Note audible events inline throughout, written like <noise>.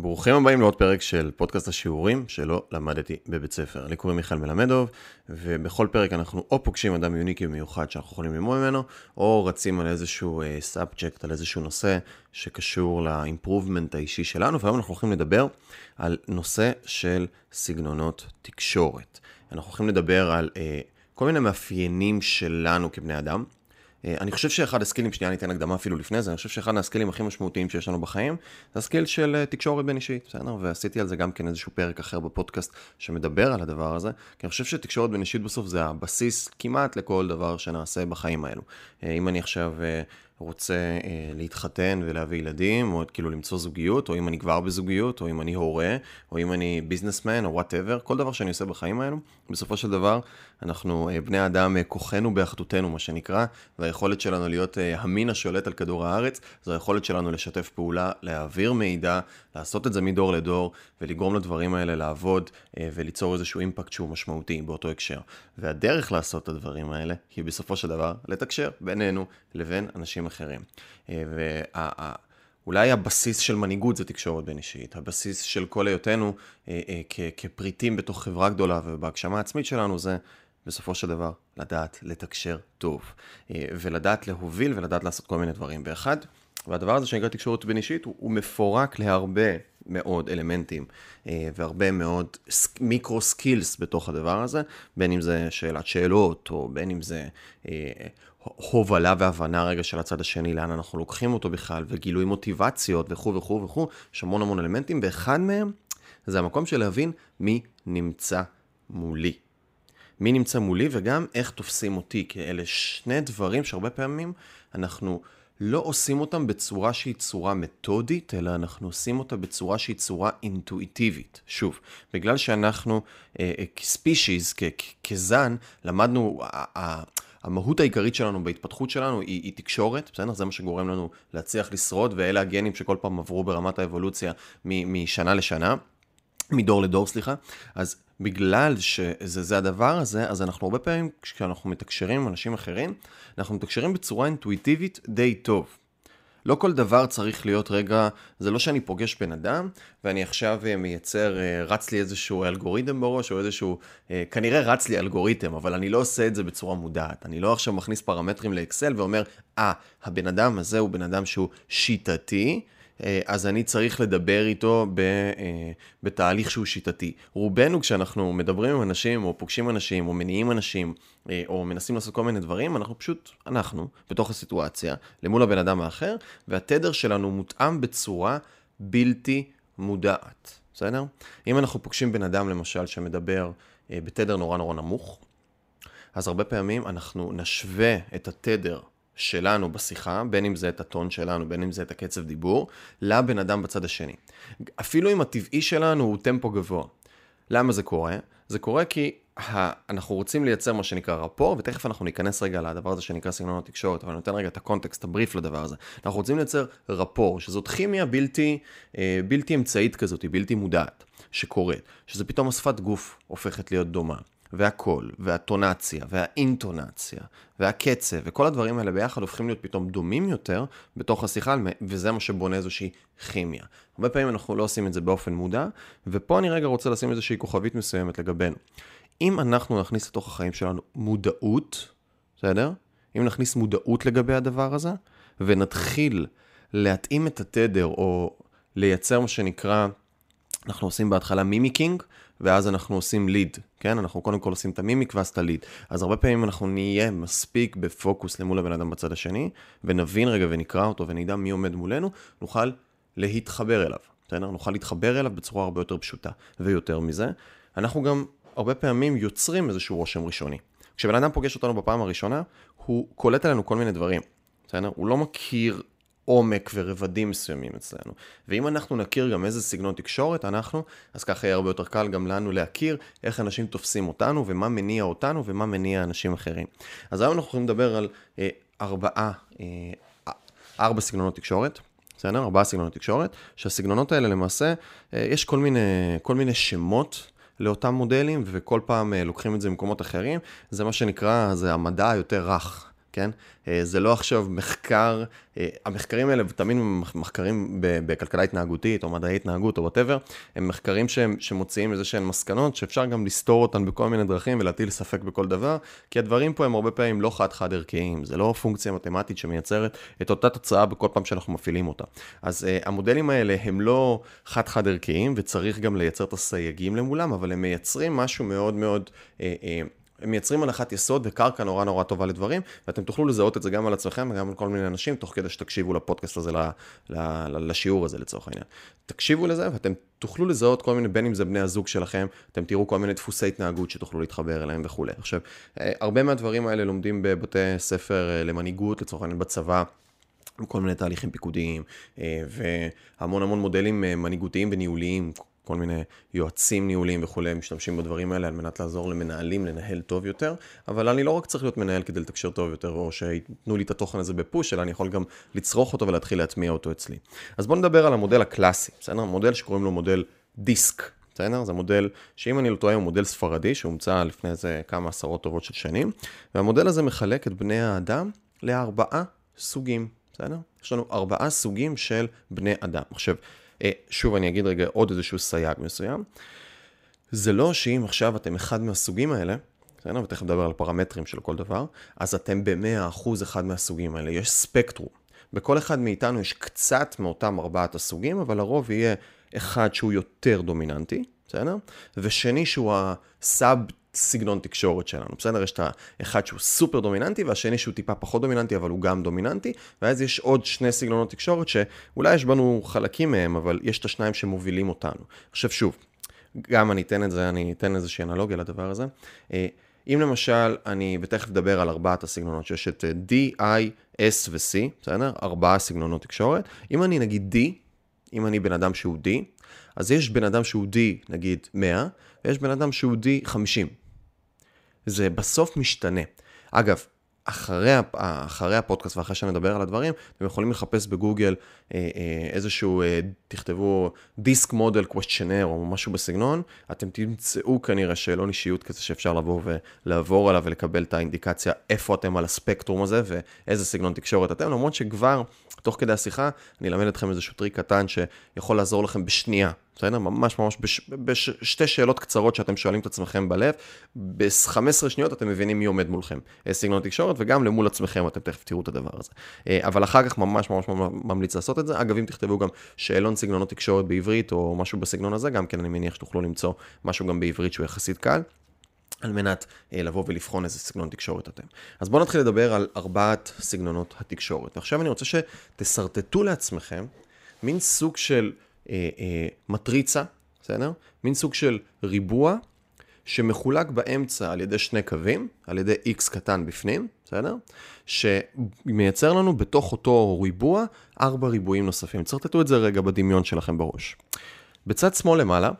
ברוכים הבאים לעוד פרק של פודקאסט השיעורים שלא למדתי בבית ספר. לי קוראים מיכאל מלמדוב, ובכל פרק אנחנו או פוגשים אדם יוניקי ומיוחד שאנחנו יכולים ללמוד ממנו, או רצים על איזשהו subject, uh, על איזשהו נושא שקשור ל improvement האישי שלנו, והיום אנחנו הולכים לדבר על נושא של סגנונות תקשורת. אנחנו הולכים לדבר על uh, כל מיני מאפיינים שלנו כבני אדם. אה, אני חושב שאחד הסקילים, שנייה אני אתן הקדמה אפילו לפני זה, אני חושב שאחד הסקילים הכי משמעותיים שיש לנו בחיים, זה ה skill של אה, תקשורת בין אישית, בסדר? ועשיתי על זה גם כן איזשהו פרק אחר בפודקאסט שמדבר על הדבר הזה, כי אני חושב שתקשורת בין אישית בסוף זה הבסיס כמעט לכל דבר שנעשה בחיים האלו. אה, אם אני עכשיו רוצה אה, להתחתן ולהביא ילדים, או כאילו למצוא זוגיות, או אם אני כבר בזוגיות, או אם אני הורה, או אם אני businessman, או whatever, כל דבר שאני עושה בחיים האלו, בסופו של דבר, אנחנו, אה, בני האדם, אה, כוחנו באחדותנו, מה שנקרא, והיכולת שלנו להיות אה, המין השולט על כדור הארץ, זו היכולת שלנו לשתף פעולה, להעביר מידע, לעשות את זה מדור לדור, ולגרום לדברים האלה לעבוד, אה, וליצור איזשהו אימפקט שהוא משמעותי באותו הקשר. והדרך לעשות את הדברים האלה, היא בסופו של דבר לתקשר בינינו לבין אנשים אחרים. אה, ואולי הבסיס של מנהיגות זה תקשורת בין אישית, הבסיס של כל היותנו אה, אה, כפריטים בתוך חברה גדולה ובהגשמה העצמית שלנו זה בסופו של דבר לדעת לתקשר טוב, ולדעת להוביל ולדעת לעשות כל מיני דברים. באחד, והדבר הזה שנקרא תקשורת בין אישית הוא, הוא מפורק להרבה מאוד אלמנטים והרבה מאוד micro skills בתוך הדבר הזה, בין אם זה שאלת שאלות, או בין אם זה הובלה והבנה רגע של הצד השני, לאן אנחנו לוקחים אותו בכלל, וגילוי מוטיבציות וכו' וכו' וכו', יש המון המון אלמנטים, ואחד מהם זה המקום של להבין מי נמצא מולי. מי נמצא מולי וגם איך תופסים אותי, כי אלה שני דברים שהרבה פעמים אנחנו לא עושים אותם בצורה שהיא צורה מתודית, אלא אנחנו עושים אותה בצורה שהיא צורה אינטואיטיבית. שוב, בגלל שאנחנו אה, אה כספישיז, כזן, למדנו, המהות העיקרית שלנו בהתפתחות שלנו היא, היא תקשורת, בסדר? זה מה שגורם לנו להצליח לשרוד, ואלה הגנים שכל פעם עברו ברמת האבולוציה משנה לשנה, מדור לדור, סליחה. אז בגלל שזה הדבר הזה, אז אנחנו הרבה פעמים, כשאנחנו מתקשרים עם אנשים אחרים, אנחנו מתקשרים בצורה אינטואיטיבית די טוב. לא כל דבר צריך להיות רגע, זה לא שאני פוגש בן אדם ואני עכשיו אה, מייצר, אה, רץ לי איזשהו אלגוריתם בראש או איזשהו, אה, כנראה רץ לי אלגוריתם, אבל אני לא עושה את זה בצורה מודעת. אני לא עכשיו מכניס פרמטרים לאקסל ואומר, אה, ah, הבן אדם הזה הוא בן אדם שהוא שיטתי. אה, אז אני צריך לדבר איתו ב, אה, בתהליך שהוא שיטתי. רובנו כשאנחנו מדברים עם אנשים, או פוגשים אנשים, או מניעים אנשים, אה, או מנסים לעשות כל מיני דברים, אנחנו פשוט, אנחנו, בתוך הסיטואציה, למול הבן אדם האחר, והתדר שלנו מותאם בצורה בלתי מודעת, בסדר? אם אנחנו פוגשים בן אדם, למשל, שמדבר בתדר נורא נורא נמוך, אז הרבה פעמים אנחנו נשווה את התדר שלנו בשיחה, בין אם זה את הטון שלנו, בין אם זה את הקצב דיבור, לבן אדם בצד השני. אפילו אם הטבעי שלנו הוא טמפו גבוה. למה זה קורה? זה קורה כי אנחנו רוצים לייצר מה שנקרא רפור, ותכף אנחנו ניכנס רגע לדבר הזה שנקרא סגנון התקשורת, אבל אני נותן רגע את הקונטקסט, הבריף לדבר הזה. אנחנו רוצים לייצר רפור, שזאת כימיה בלתי, אה, בלתי אמצעית כזאת, בלתי מודעת, שקורית, שזה פתאום השפת גוף הופכת להיות דומה. והקול, והטונציה, והאינטונציה, והקצב, וכל הדברים האלה ביחד הופכים להיות פתאום דומים יותר בתוך השיחה, וזה מה שבונה איזושהי כימיה. הרבה פעמים אנחנו לא עושים את זה באופן מודע, ופה אני רגע רוצה לשים איזושהי כוכבית מסוימת לגבינו. אם אנחנו נכניס לתוך החיים שלנו מודעות, בסדר? אם נכניס מודעות לגבי הדבר הזה, ונתחיל להתאים את התדר, או לייצר מה שנקרא, אנחנו עושים בהתחלה מימיקינג, ואז אנחנו עושים ליד, כן? אנחנו קודם כל עושים את המימיק ואז את הליד. אז הרבה פעמים אנחנו נהיה מספיק בפוקוס למול הבן אדם בצד השני, ונבין רגע ונקרא אותו ונדע מי עומד מולנו, נוכל להתחבר אליו, בסדר? נוכל להתחבר אליו בצורה הרבה יותר פשוטה. ויותר מזה, אנחנו גם הרבה פעמים יוצרים איזשהו רושם ראשוני. כשבן אדם פוגש אותנו בפעם הראשונה, הוא קולט עלינו כל מיני דברים, בסדר? הוא לא מכיר עומק ורבדים מסוימים אצלנו. ואם אנחנו נכיר גם איזה סגנון תקשורת אנחנו, אז ככה יהיה הרבה יותר קל גם לנו להכיר איך אנשים תופסים אותנו, ומה מניע אותנו, ומה מניע אנשים אחרים. אז היום אנחנו יכולים לדבר על אה, ארבעה, אה, ארבע סגנונות תקשורת. בסדר? ארבעה סגנונות תקשורת, שהסגנונות האלה למעשה, אה, יש כל מיני, כל מיני שמות לאותם מודלים, וכל פעם אה, לוקחים את זה ממקומות אחרים. זה מה שנקרא, זה המדע היותר רך. כן? אה, זה לא עכשיו מחקר, אה, המחקרים האלה תמיד מחקרים בכלכלה התנהגותית או מדעי התנהגות או whatever, הם מחקרים שהם, שמוציאים איזה שהן מסקנות שאפשר גם לסתור אותן בכל מיני דרכים ולהטיל ספק בכל דבר, כי הדברים פה הם הרבה פעמים לא חד-חד ערכיים, זה לא פונקציה מתמטית שמייצרת את אותה תוצאה בכל פעם שאנחנו מפעילים אותה. אז uh, המודלים האלה הם לא חד-חד ערכיים וצריך גם לייצר את הסייגים למולם, אבל הם מייצרים משהו מאוד מאוד... הם מייצרים הנחת יסוד וקרקע נורא נורא טובה לדברים, ואתם תוכלו לזהות את זה גם על עצמכם וגם על כל מיני אנשים, תוך כדי שתקשיבו לפודקאסט הזה, לשיעור הזה לצורך העניין. תקשיבו לזה ואתם תוכלו לזהות כל מיני, בין אם זה בני הזוג שלכם, אתם תראו כל מיני דפוסי התנהגות שתוכלו להתחבר אליהם וכולי. עכשיו, אה, הרבה מהדברים האלה לומדים בבתי ספר אה, למנהיגות, לצורך העניין בצבא. כל מיני תהליכים פיקודיים אה, והמון המון מודלים מנהיגותיים וניהוליים, כל מיני יועצים ניהוליים וכולי משתמשים בדברים האלה על מנת לעזור למנהלים לנהל טוב יותר, אבל אני לא רק צריך להיות מנהל כדי לתקשר טוב יותר, או שייתנו לי את התוכן הזה בפוש, אלא אני יכול גם לצרוך אותו ולהתחיל להטמיע אותו אצלי. אז בואו נדבר על המודל הקלאסי, בסדר? מודל שקוראים לו מודל דיסק. בסדר? זה מודל שאם אני לא טועה הוא מודל ספרדי שהומצא לפני איזה כמה עשרות טובות של שנים, והמודל הזה מחלק את בני האדם לארבעה סוגים, בסדר? יש לנו ארבעה סוגים של בני אדם. עכשיו, שוב, אני אגיד רגע עוד איזשהו סייג מסוים. זה לא שאם עכשיו אתם אחד מהסוגים האלה, בסדר? ותכף נדבר על פרמטרים של כל דבר, אז אתם ב-100% אחד מהסוגים האלה. יש ספקטרום. בכל אחד מאיתנו יש קצת מאותם ארבעת הסוגים, אבל לרוב יהיה אחד שהוא יותר דומיננטי, בסדר? ושני שהוא הסאב סגנון תקשורת שלנו, בסדר? יש את האחד שהוא סופר דומיננטי והשני שהוא טיפה פחות דומיננטי אבל הוא גם דומיננטי ואז יש עוד שני סגנונות תקשורת שאולי יש בנו חלקים מהם אבל יש את השניים שמובילים אותנו. עכשיו שוב, גם אני אתן את זה, אני אתן איזושהי אנלוגיה לדבר הזה. אה, אם למשל, אני, ותכף אדבר על ארבעת הסגנונות, שיש את D, I, S ו-C, בסדר? ארבעה סגנונות תקשורת. אם אני נגיד D, אם אני בן אדם שהוא D, אז יש בן אדם שהוא D, נגיד 100, ויש בן אדם שהוא D 50. זה בסוף משתנה. אגב, אחרי, אחרי הפודקאסט ואחרי שנדבר על הדברים, אתם יכולים לחפש בגוגל אה, אה, איזשהו, אה, תכתבו דיסק מודל קוושטיונר או משהו בסגנון, אתם תמצאו כנראה שאלון אישיות כזה שאפשר לבוא ולעבור עליו ולקבל את האינדיקציה איפה אתם על הספקטרום הזה ואיזה סגנון תקשורת אתם, למרות שכבר תוך כדי השיחה אני אלמד אתכם איזשהו טריק קטן שיכול לעזור לכם בשנייה בסדר? ממש ממש בש, בשתי שאלות קצרות שאתם שואלים את עצמכם בלב, ב-15 שניות אתם מבינים מי עומד מולכם. אה, סגנון תקשורת וגם למול עצמכם אתם תכף תראו את הדבר הזה. אה, אבל אחר כך ממש ממש ממליץ לעשות את זה. אגב, אם תכתבו גם שאלון סגנונות תקשורת בעברית או משהו בסגנון הזה, גם כן אני מניח שתוכלו למצוא משהו גם בעברית שהוא יחסית קל. על מנת אה, לבוא ולבחון איזה סגנון תקשורת אתם. אז בואו נתחיל לדבר על ארבעת סגנונות התקשורת. ועכשיו אני רוצה שתשרטטו לעצמכם מין סוג של אה, אה, מטריצה, בסדר? מין סוג של ריבוע שמחולק באמצע על ידי שני קווים, על ידי x קטן בפנים, בסדר? שמייצר לנו בתוך אותו ריבוע ארבע ריבועים נוספים. תשרטטו את זה רגע בדמיון שלכם בראש. בצד שמאל למעלה,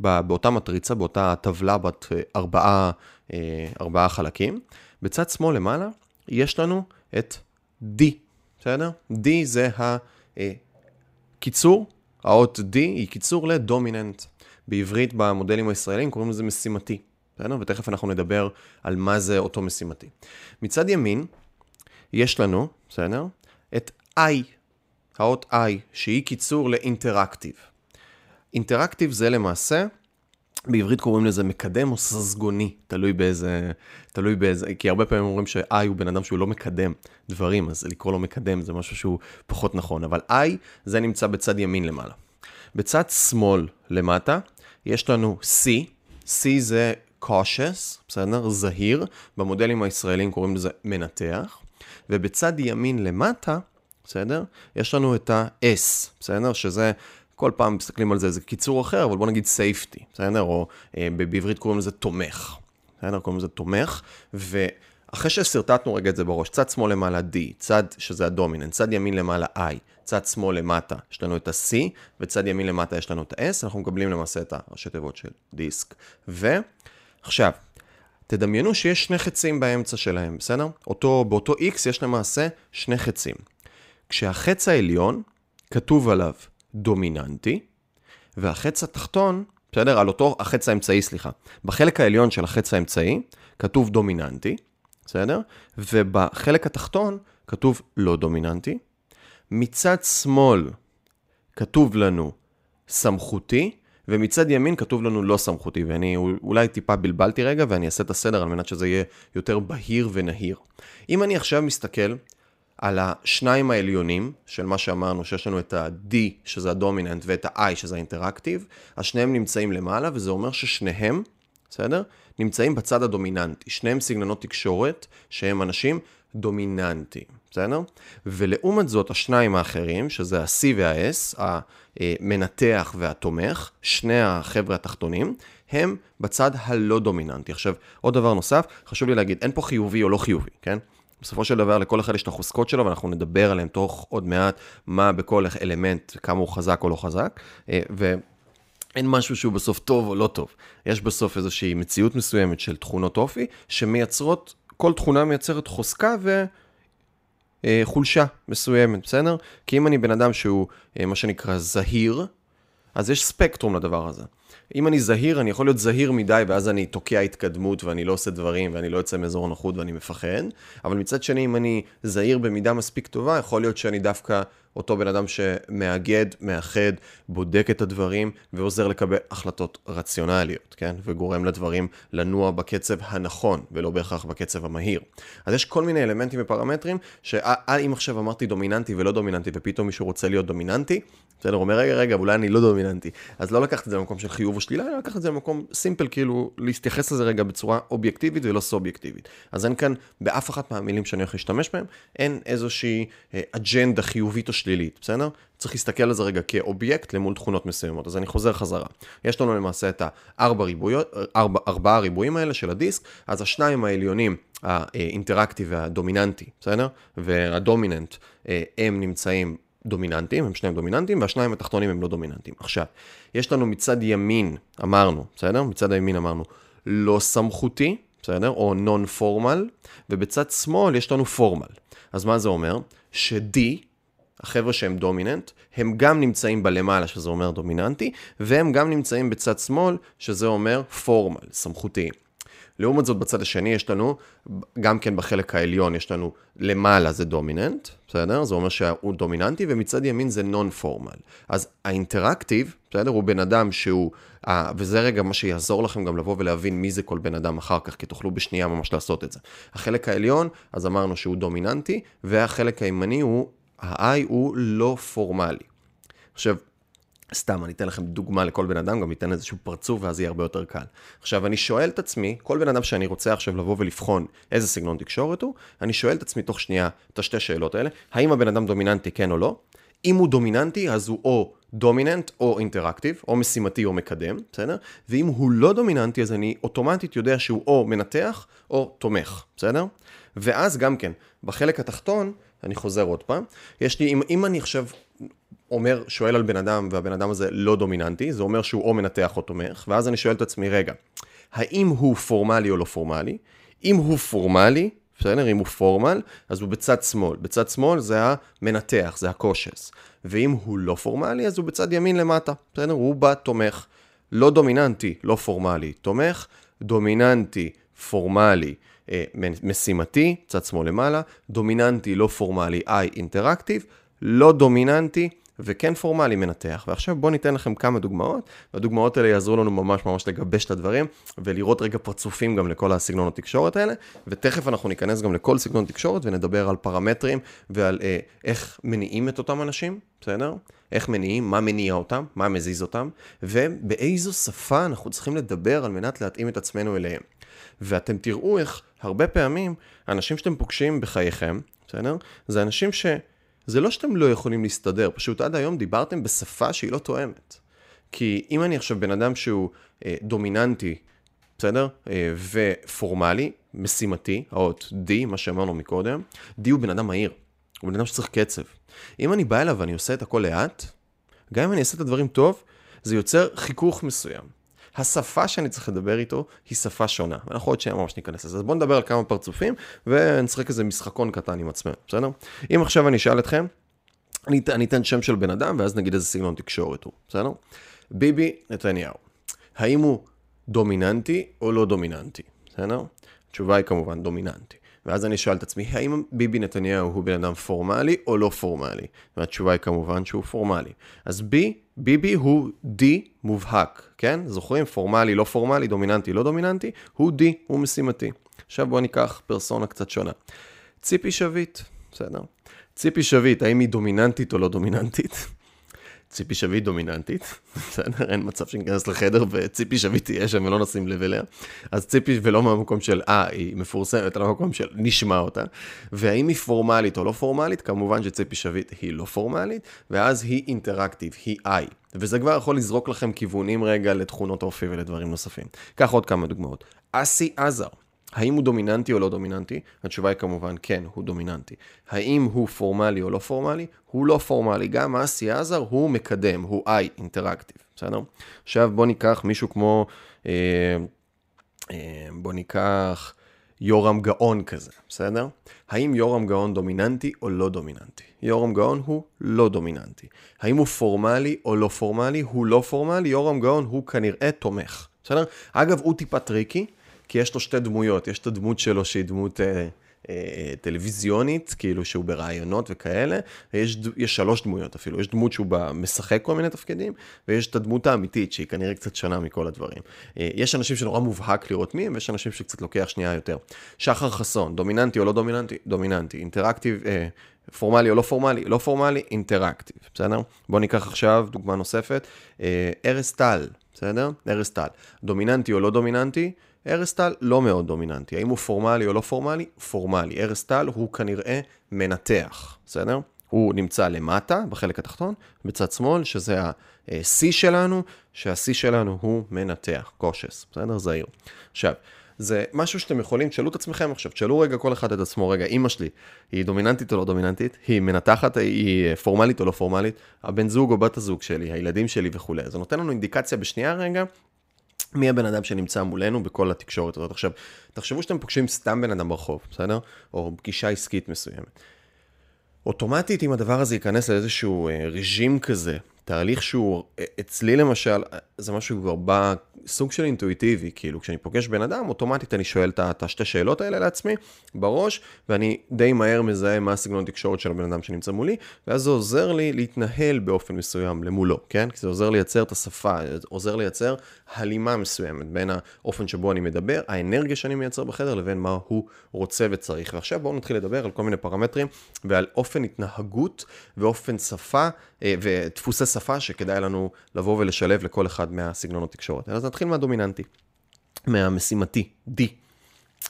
באותה מטריצה, באותה טבלה בת אה, ארבעה, אה, ארבעה חלקים, בצד שמאל למעלה יש לנו את D, בסדר? D זה הקיצור האות D היא קיצור לדומיננט. בעברית במודלים הישראלים קוראים לזה משימתי. בסדר? ותכף אנחנו נדבר על מה זה אותו משימתי. מצד ימין יש לנו, בסדר? את I, האות I, שהיא קיצור לאינטראקטיב. אינטראקטיב זה למעשה, בעברית קוראים לזה מקדם או ססגוני, תלוי באיזה, תלוי באיזה, כי הרבה פעמים אומרים ש-I הוא בן אדם שהוא לא מקדם דברים, אז לקרוא לו מקדם זה משהו שהוא פחות נכון, אבל I זה נמצא בצד ימין למעלה. בצד שמאל למטה יש לנו C, C זה cautious, בסדר? זהיר, במודלים הישראלים קוראים לזה מנתח, ובצד ימין למטה, בסדר? יש לנו את ה-S, בסדר? שזה כל פעם מסתכלים על זה, זה קיצור אחר, אבל בוא נגיד safety, בסדר? או אה, בעברית קוראים לזה תומך, בסדר? קוראים לזה תומך, ואחרי ששרטטנו רגע את זה בראש, צד שמאל למעלה D, צד שזה הדומיננט, צד ימין למעלה I, צד שמאל למטה יש לנו את ה-C, וצד ימין למטה יש לנו את ה-S, אנחנו מקבלים למעשה את הראשי תיבות של דיסק. ועכשיו, תדמיינו שיש שני חצים באמצע שלהם, בסדר? אותו, באותו X יש למעשה שני חצים. כשהחץ העליון, כתוב עליו דומיננטי, והחץ התחתון, בסדר? על אותו החץ האמצעי, סליחה. בחלק העליון של החץ האמצעי כתוב דומיננטי, בסדר? ובחלק התחתון כתוב לא דומיננטי. מצד שמאל כתוב לנו סמכותי, ומצד ימין כתוב לנו לא סמכותי, ואני אולי טיפה בלבלתי רגע, ואני אעשה את הסדר על מנת שזה יהיה יותר בהיר ונהיר. אם אני עכשיו מסתכל על השניים העליונים של מה שאמרנו, שיש לנו את ה-D, שזה הדומיננט, ואת ה-I, שזה האינטראקטיב, אז שניהם נמצאים למעלה, וזה אומר ששניהם, בסדר? נמצאים בצד הדומיננטי. שניהם סגנונות תקשורת שהם אנשים דומיננטיים, בסדר? ולעומת זאת, השניים האחרים, שזה ה-C וה-S, המנתח והתומך, שני החבר'ה התחתונים, הם בצד הלא דומיננטי. עכשיו, עוד דבר נוסף, חשוב לי להגיד, אין פה חיובי או לא חיובי, כן? בסופו של דבר לכל אחד יש את החוזקות שלו ואנחנו נדבר עליהם תוך עוד מעט מה בכל אלמנט, כמה הוא חזק או לא חזק. אה, ואין משהו שהוא בסוף טוב או לא טוב. יש בסוף איזושהי מציאות מסוימת של תכונות אופי שמייצרות, כל תכונה מייצרת חוזקה ו... אה, חולשה מסוימת, בסדר? כי אם אני בן אדם שהוא אה, מה שנקרא זהיר, אז יש ספקטרום לדבר הזה. אם אני זהיר, אני יכול להיות זהיר מדי, ואז אני תוקע התקדמות, ואני לא עושה דברים, ואני לא יוצא מאזור הנוחות, ואני מפחד. אבל מצד שני, אם אני זהיר במידה מספיק טובה, יכול להיות שאני דווקא אותו בן אדם שמאגד, מאחד, בודק את הדברים, ועוזר לקבל החלטות רציונליות, כן? וגורם לדברים לנוע בקצב הנכון, ולא בהכרח בקצב המהיר. אז יש כל מיני אלמנטים ופרמטרים, שאם עכשיו אמרתי דומיננטי ולא דומיננטי, ופתאום מישהו רוצה להיות דומיננטי, בסדר, הוא אומר, רגע, רגע, אולי אני לא דומיננטי. אז לא לקחת את זה למקום של חיוב או שלילה, אלא לקחת את זה למקום סימפל, כאילו, להתייחס לזה רגע בצורה אובייקטיבית ולא סובייקטיבית. אז אין כאן, באף אחת מהמילים שאני הולך להשתמש בהם, אין איזושהי אה, אג'נדה חיובית או שלילית, בסדר? צריך להסתכל על זה רגע כאובייקט למול תכונות מסוימות. אז אני חוזר חזרה. יש לנו למעשה את הארבע ריבויות, ארבע, ארבעה ריבועים האלה של הדיסק, אז השניים העליונים, האינטראקטיב והדומיננטי, בסדר? והדומיננט, אה, הם נמצאים דומיננטיים, הם שניהם דומיננטיים, והשניים התחתונים הם לא דומיננטיים. עכשיו, יש לנו מצד ימין, אמרנו, בסדר? מצד הימין אמרנו, לא סמכותי, בסדר? או נון פורמל, ובצד שמאל יש לנו פורמל. אז מה זה אומר? ש-D, החבר'ה שהם דומיננט, הם גם נמצאים בלמעלה, שזה אומר דומיננטי, והם גם נמצאים בצד שמאל, שזה אומר פורמל, סמכותיים. לעומת זאת, בצד השני יש לנו, גם כן בחלק העליון יש לנו למעלה זה דומיננט, בסדר? זה אומר שהוא דומיננטי, ומצד ימין זה נון פורמל. אז האינטראקטיב, בסדר? הוא בן אדם שהוא, אה, וזה רגע מה שיעזור לכם גם לבוא ולהבין מי זה כל בן אדם אחר כך, כי תוכלו בשנייה ממש לעשות את זה. החלק העליון, אז אמרנו שהוא דומיננטי, והחלק הימני הוא, ה-I הוא לא פורמלי. עכשיו, סתם, אני אתן לכם דוגמה לכל בן אדם, גם אתן איזשהו פרצוף ואז יהיה הרבה יותר קל. עכשיו, אני שואל את עצמי, כל בן אדם שאני רוצה עכשיו לבוא ולבחון איזה סגנון תקשורת הוא, אני שואל את עצמי תוך שנייה את השתי שאלות האלה, האם הבן אדם דומיננטי כן או לא? אם הוא דומיננטי, אז הוא או דומיננט או אינטראקטיב, או משימתי או מקדם, בסדר? ואם הוא לא דומיננטי, אז אני אוטומטית יודע שהוא או מנתח או תומך, בסדר? ואז גם כן, בחלק התחתון, אני חוזר עוד פעם, יש לי, אם, אם אני עכשיו אומר, שואל על בן אדם והבן אדם הזה לא דומיננטי, זה אומר שהוא או מנתח או תומך, ואז אני שואל את עצמי, רגע, האם הוא פורמלי או לא פורמלי? אם הוא פורמלי, בסדר? אם הוא פורמל, אז הוא בצד שמאל. בצד שמאל זה המנתח, זה הקושס. ואם הוא לא פורמלי, אז הוא בצד ימין למטה, בסדר? הוא בתומך. לא דומיננטי, לא פורמלי, תומך, דומיננטי, פורמלי, אה, משימתי, צד שמאל למעלה, דומיננטי, לא פורמלי, איי, אינטראקטיב, לא דומיננטי, וכן פורמלי מנתח. ועכשיו בואו ניתן לכם כמה דוגמאות, והדוגמאות האלה יעזרו לנו ממש ממש לגבש את הדברים, ולראות רגע פרצופים גם לכל הסגנון התקשורת האלה, ותכף אנחנו ניכנס גם לכל סגנון תקשורת ונדבר על פרמטרים ועל אה, איך מניעים את אותם אנשים, בסדר? איך מניעים, מה מניע אותם, מה מזיז אותם, ובאיזו שפה אנחנו צריכים לדבר על מנת להתאים את עצמנו אליהם. ואתם תראו איך הרבה פעמים אנשים שאתם פוגשים בחייכם, בסדר? זה אנשים ש... זה לא שאתם לא יכולים להסתדר, פשוט עד היום דיברתם בשפה שהיא לא תואמת. כי אם אני עכשיו בן אדם שהוא אה, דומיננטי, בסדר? אה, ופורמלי, משימתי, האות D, מה שאמרנו מקודם, D הוא בן אדם מהיר, הוא בן אדם שצריך קצב. אם אני בא אליו ואני עושה את הכל לאט, גם אם אני אעשה את הדברים טוב, זה יוצר חיכוך מסוים. השפה שאני צריך לדבר איתו היא שפה שונה. ואנחנו עוד שנייה ממש ניכנס לזה. אז בואו נדבר על כמה פרצופים, ונשחק איזה משחקון קטן עם עצמנו, בסדר? אם עכשיו אני אשאל אתכם, אני, אני אתן שם של בן אדם, ואז נגיד איזה סגנון תקשורת הוא, בסדר? ביבי נתניהו. האם הוא דומיננטי או לא דומיננטי, בסדר? התשובה היא כמובן דומיננטי. ואז אני שואל את עצמי, האם ביבי נתניהו הוא בן אדם פורמלי או לא פורמלי? והתשובה היא כמובן שהוא פורמלי. אז בי, ביבי הוא די מובהק, כן? זוכרים? פורמלי, לא פורמלי, דומיננטי, לא דומיננטי, הוא די, הוא משימתי. עכשיו בואו ניקח פרסונה קצת שונה. ציפי שביט, בסדר? ציפי שביט, האם היא דומיננטית או לא דומיננטית? ציפי שביט דומיננטית, <laughs> בסדר? אין מצב שניכנס לחדר וציפי שביט תהיה שם ולא נשים לב אליה. אז ציפי ולא מהמקום של אה, היא מפורסמת, אלא מהמקום של נשמע אותה. והאם היא פורמלית או לא פורמלית? כמובן שציפי שביט היא לא פורמלית, ואז היא אינטראקטיב, היא איי. וזה כבר יכול לזרוק לכם כיוונים רגע לתכונות אופי ולדברים נוספים. קח עוד כמה דוגמאות. אסי עזר. האם הוא דומיננטי או לא דומיננטי? התשובה היא כמובן כן, הוא דומיננטי. האם הוא פורמלי או לא פורמלי? הוא לא פורמלי. גם אסי עזר הוא מקדם, הוא איי, אינטראקטיב, בסדר? עכשיו בוא ניקח מישהו כמו, אה, אה, בוא ניקח יורם גאון כזה, בסדר? האם יורם גאון דומיננטי או לא דומיננטי? יורם גאון הוא לא דומיננטי. האם הוא פורמלי או לא פורמלי? הוא לא פורמלי, יורם גאון הוא כנראה תומך, בסדר? אגב, הוא טיפה tricky. כי יש לו שתי דמויות, יש את הדמות שלו שהיא דמות אה, אה, טלוויזיונית, כאילו שהוא בראיונות וכאלה, ויש יש שלוש דמויות אפילו, יש דמות שהוא משחק כל מיני תפקידים, ויש את הדמות האמיתית שהיא כנראה קצת שונה מכל הדברים. אה, יש אנשים שנורא מובהק לראות מי הם, ויש אנשים שקצת לוקח שנייה יותר. שחר חסון, דומיננטי או לא דומיננטי? דומיננטי. interactive, אה, פורמלי או לא פורמלי? לא פורמלי, interactive, בסדר? בואו ניקח עכשיו דוגמה נוספת, אה, ארז טל, בסדר? ארז טל. דומיננטי או לא דומיננטי? ארז טל לא מאוד דומיננטי. האם הוא פורמלי או לא פורמלי? פורמלי. ארז טל הוא כנראה מנתח, בסדר? הוא נמצא למטה, בחלק התחתון, בצד שמאל, שזה ה-C שלנו, שה-C שלנו הוא מנתח, קושס, בסדר? זהיר. עכשיו, זה משהו שאתם יכולים, תשאלו את עצמכם עכשיו, תשאלו רגע כל אחד את עצמו, רגע, אימא שלי, היא דומיננטית או לא דומיננטית? היא מנתחת, היא פורמלית או לא פורמלית? הבן זוג או בת הזוג שלי, הילדים שלי וכולי. זה נותן לנו אינדיקציה בשנייה רגע מי הבן אדם שנמצא מולנו בכל התקשורת הזאת. עכשיו, תחשבו שאתם פוגשים סתם בן אדם ברחוב, בסדר? או פגישה עסקית מסוימת. אוטומטית, אם הדבר הזה ייכנס לאיזשהו אה, רג'ים כזה, תהליך שהוא, אה, אצלי למשל, זה משהו כבר בא סוג של אינטואיטיבי, כאילו כשאני פוגש בן אדם, אוטומטית אני שואל את השתי שאלות האלה לעצמי בראש, ואני די מהר מזהה מה הסגנון התקשורת של הבן אדם שנמצא מולי, ואז זה עוזר לי להתנהל באופן מסוים למולו, כן? כי זה עוזר לייצר את השפה, עוזר לייצר הלימה מסוימת בין האופן שבו אני מדבר, האנרגיה שאני מייצר בחדר, לבין מה הוא רוצה וצריך. ועכשיו בואו נתחיל לדבר על כל מיני פרמטרים ועל אופן התנהגות ואופן שפה אה, ודפוסי שפה שכדאי לנו לבוא ולשלב לכל אחד מהסגנונות תקשורת. אז נתחיל מהדומיננטי, מהמשימתי, D.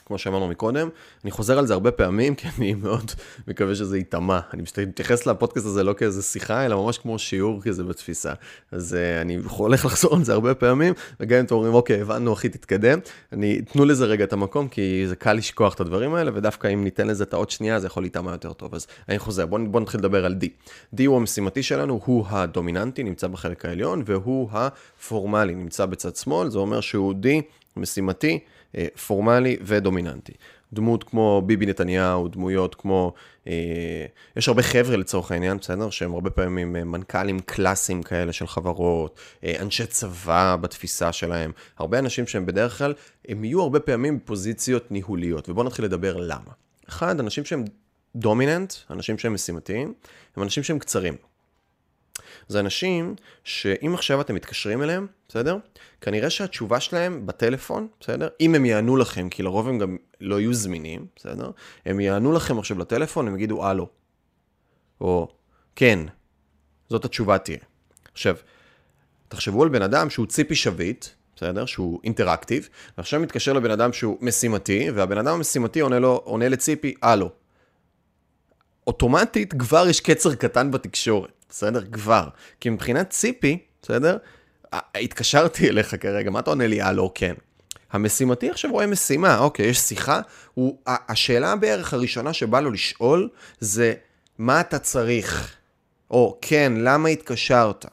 כמו שאמרנו מקודם, אני חוזר על זה הרבה פעמים, כי אני מאוד מקווה שזה ייטמע. אני מתייחס לפודקאסט הזה לא כאיזה שיחה, אלא ממש כמו שיעור כזה בתפיסה. אז uh, אני הולך <laughs> לחזור על זה הרבה פעמים, וגם אם אתם אומרים, אוקיי, הבנו, אחי, תתקדם, אני, תנו לזה רגע את המקום, כי זה קל לשכוח את הדברים האלה, ודווקא אם ניתן לזה את העוד שנייה, זה יכול להיטמע יותר טוב. אז אני חוזר, בואו בוא נתחיל לדבר על D. D הוא המשימתי שלנו, הוא הדומיננטי, נמצא בחלק העליון, והוא הפורמלי, נמצא בצד שמאל, זה אומר שהוא D, משימתי. אה, פורמלי ודומיננטי. דמות כמו ביבי נתניהו, דמויות כמו, אה, יש הרבה חבר'ה לצורך העניין, בסדר? שהם הרבה פעמים אה, מנכ"לים קלאסיים כאלה של חברות, אנשי צבא בתפיסה שלהם, הרבה אנשים שהם בדרך כלל, הם יהיו הרבה פעמים בפוזיציות ניהוליות, ובואו נתחיל לדבר למה. אחד, אנשים שהם דומיננט, אנשים שהם משימתיים, הם אנשים שהם קצרים. זה אנשים שאם עכשיו אתם מתקשרים אליהם, בסדר? כנראה שהתשובה שלהם בטלפון, בסדר? אם הם יענו לכם, כי לרוב הם גם לא יהיו זמינים, בסדר? הם יענו לכם עכשיו לטלפון, הם יגידו הלו. או כן, זאת התשובה תהיה. עכשיו, תחשבו על בן אדם שהוא ציפי שביט, בסדר? שהוא אינטראקטיב, ועכשיו מתקשר לבן אדם שהוא משימתי, והבן אדם המשימתי עונה, לו, עונה לציפי, הלו. אוטומטית כבר יש קצר קטן בתקשורת. בסדר? כבר. כי מבחינת ציפי, בסדר? התקשרתי אליך כרגע, מה אתה עונה לי? הלו, כן. המשימתי עכשיו רואה משימה, אוקיי, יש שיחה, הוא, השאלה בערך הראשונה שבא לו לשאול זה, מה אתה צריך? או, כן, למה התקשרת?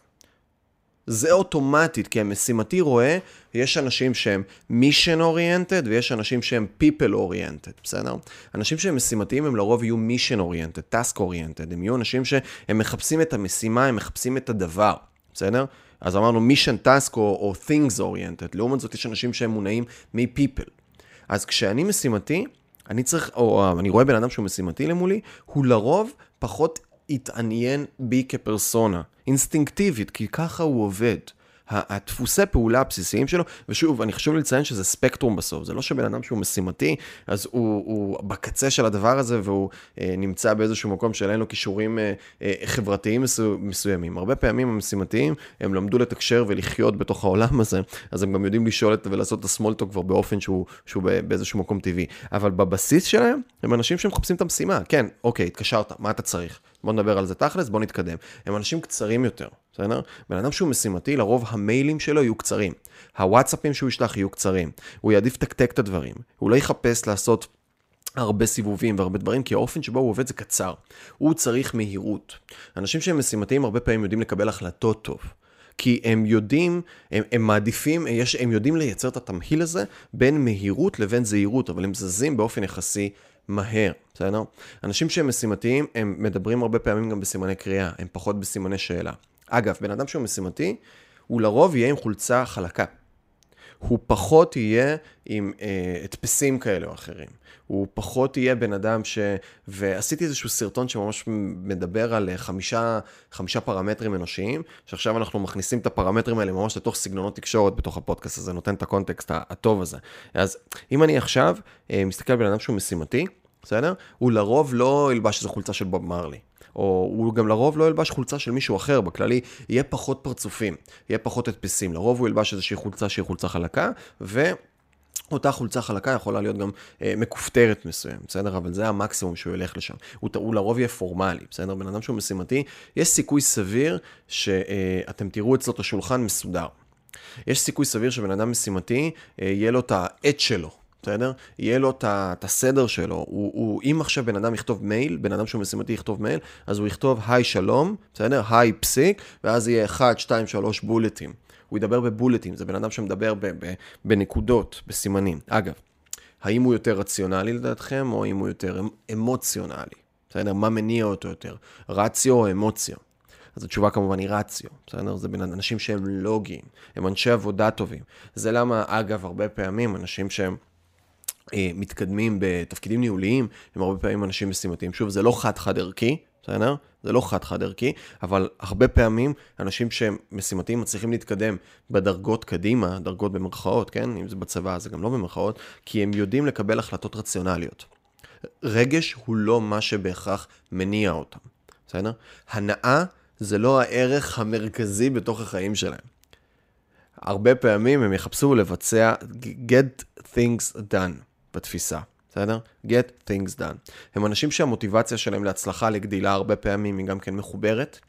זה אוטומטית, כי המשימתי רואה, יש אנשים שהם mission oriented ויש אנשים שהם people oriented, בסדר? אנשים שהם משימתיים הם לרוב יהיו mission oriented, task oriented, הם יהיו אנשים שהם מחפשים את המשימה, הם מחפשים את הדבר, בסדר? אז אמרנו mission task או, או things oriented, לעומת זאת יש אנשים שהם מונעים מ-people. אז כשאני משימתי, אני צריך, או אני רואה בן אדם שהוא משימתי למולי, הוא לרוב פחות יתעניין בי כפרסונה, אינסטינקטיבית, כי ככה הוא עובד. הדפוסי פעולה הבסיסיים שלו, ושוב, אני חשוב לציין שזה ספקטרום בסוף, זה לא שבן אדם שהוא משימתי, אז הוא, הוא בקצה של הדבר הזה והוא אה, נמצא באיזשהו מקום שאין לו כישורים אה, אה, חברתיים מסו, מסוימים. הרבה פעמים המשימתיים, הם למדו לתקשר ולחיות בתוך העולם הזה, אז הם גם יודעים לשאול את ולעשות את הסמולטוק כבר באופן שהוא, שהוא באיזשהו מקום טבעי. אבל בבסיס שלהם, הם אנשים שמחפשים את המשימה. כן, אוקיי, התקשרת, מה אתה צריך? בוא נדבר על זה תכלס, בוא נתקדם. הם אנשים קצרים יותר, בסדר? בן אדם שהוא משימתי, לרוב המיילים שלו יהיו קצרים. הוואטסאפים שהוא ישלח יהיו קצרים. הוא יעדיף לתקתק את הדברים. הוא לא יחפש לעשות... הרבה סיבובים והרבה דברים, כי האופן שבו הוא עובד זה קצר. הוא צריך מהירות. אנשים שהם משימתיים הרבה פעמים יודעים לקבל החלטות טוב. כי הם יודעים, הם, הם מעדיפים, יש, הם יודעים לייצר את התמהיל הזה בין מהירות לבין זהירות, אבל הם זזים באופן יחסי מהר, בסדר? אנשים שהם משימתיים, הם מדברים הרבה פעמים גם בסימני קריאה, הם פחות בסימני שאלה. אגב, בן אדם שהוא משימתי, הוא לרוב יהיה עם חולצה חלקה. הוא פחות יהיה עם אה, הדפסים כאלה או אחרים. הוא פחות יהיה בן אדם ש... ועשיתי איזשהו סרטון שממש מדבר על אה, חמישה, חמישה פרמטרים אנושיים, שעכשיו אנחנו מכניסים את הפרמטרים האלה ממש לתוך סגנונות תקשורת בתוך הפודקאסט הזה, נותן את הקונטקסט הטוב הזה. אז אם אני עכשיו אה, מסתכל על בן אדם שהוא משימתי, בסדר? הוא לרוב לא ילבש איזו חולצה של בוב מרלי. או הוא גם לרוב לא ילבש חולצה של מישהו אחר, בכללי יהיה פחות פרצופים, יהיה פחות הדפסים. לרוב הוא ילבש איזושהי חולצה שהיא חולצה חלקה, ו... אותה חולצה חלקה יכולה להיות גם אה, מכופתרת מסוים, בסדר? אבל זה המקסימום שהוא ילך לשם. הוא, הוא לרוב יהיה פורמלי, בסדר? בן אדם שהוא משימתי, יש סיכוי סביר שאתם אה, תראו אצלו את השולחן מסודר. יש סיכוי סביר שבן אדם משימתי, אה, יהיה לו את העט שלו, בסדר? יהיה לו את הסדר שלו. הוא, הוא, אם עכשיו בן אדם יכתוב מייל, בן אדם שהוא משימתי יכתוב מייל, אז הוא יכתוב היי שלום, בסדר? היי פסיק, ואז יהיה 1, 2, 3 בולטים. הוא ידבר בבולטים, זה בן אדם שמדבר ב, ב, בנקודות, בסימנים. אגב, האם הוא יותר רציונלי לדעתכם, או האם הוא יותר אמ, אמוציונלי? בסדר? מה מניע אותו יותר? רציו או אמוציה? אז התשובה כמובן היא רציו, בסדר? זה בין אנשים שהם לוגיים, הם אנשי עבודה טובים. זה למה, אגב, הרבה פעמים אנשים שהם מתקדמים בתפקידים ניהוליים, הם הרבה פעמים אנשים משימתיים. שוב, זה לא חד-חד ערכי, בסדר? זה לא חד-חד ערכי, אבל הרבה פעמים אנשים שהם משימתיים מצליחים להתקדם בדרגות קדימה, דרגות במרכאות, כן? אם זה בצבא זה גם לא במרכאות, כי הם יודעים לקבל החלטות רציונליות. רגש הוא לא מה שבהכרח מניע אותם, בסדר? הנאה זה לא הערך המרכזי בתוך החיים שלהם. הרבה פעמים הם יחפשו לבצע get things done בתפיסה. בסדר? get things done. הם אנשים שהמוטיבציה שלהם להצלחה, לגדילה, הרבה פעמים היא גם כן מחוברת.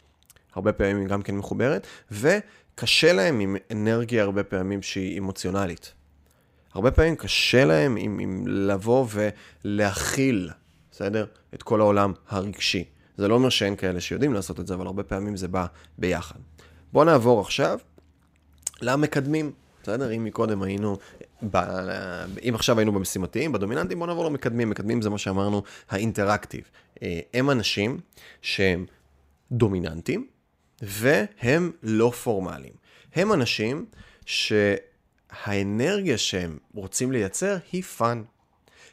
הרבה פעמים היא גם כן מחוברת, וקשה להם עם אנרגיה הרבה פעמים שהיא אמוציונלית. הרבה פעמים קשה להם עם, עם לבוא ולהכיל, בסדר? את כל העולם הרגשי. זה לא אומר שאין כאלה שיודעים לעשות את זה, אבל הרבה פעמים זה בא ביחד. בואו נעבור עכשיו למקדמים. בסדר? אם מקודם היינו, ב... אם עכשיו היינו במשימתיים, בדומיננטים, בואו נעבור למקדמים. מקדמים זה מה שאמרנו, האינטראקטיב. אה, הם אנשים שהם דומיננטים, והם לא פורמליים. הם אנשים שהאנרגיה שהם רוצים לייצר היא fun.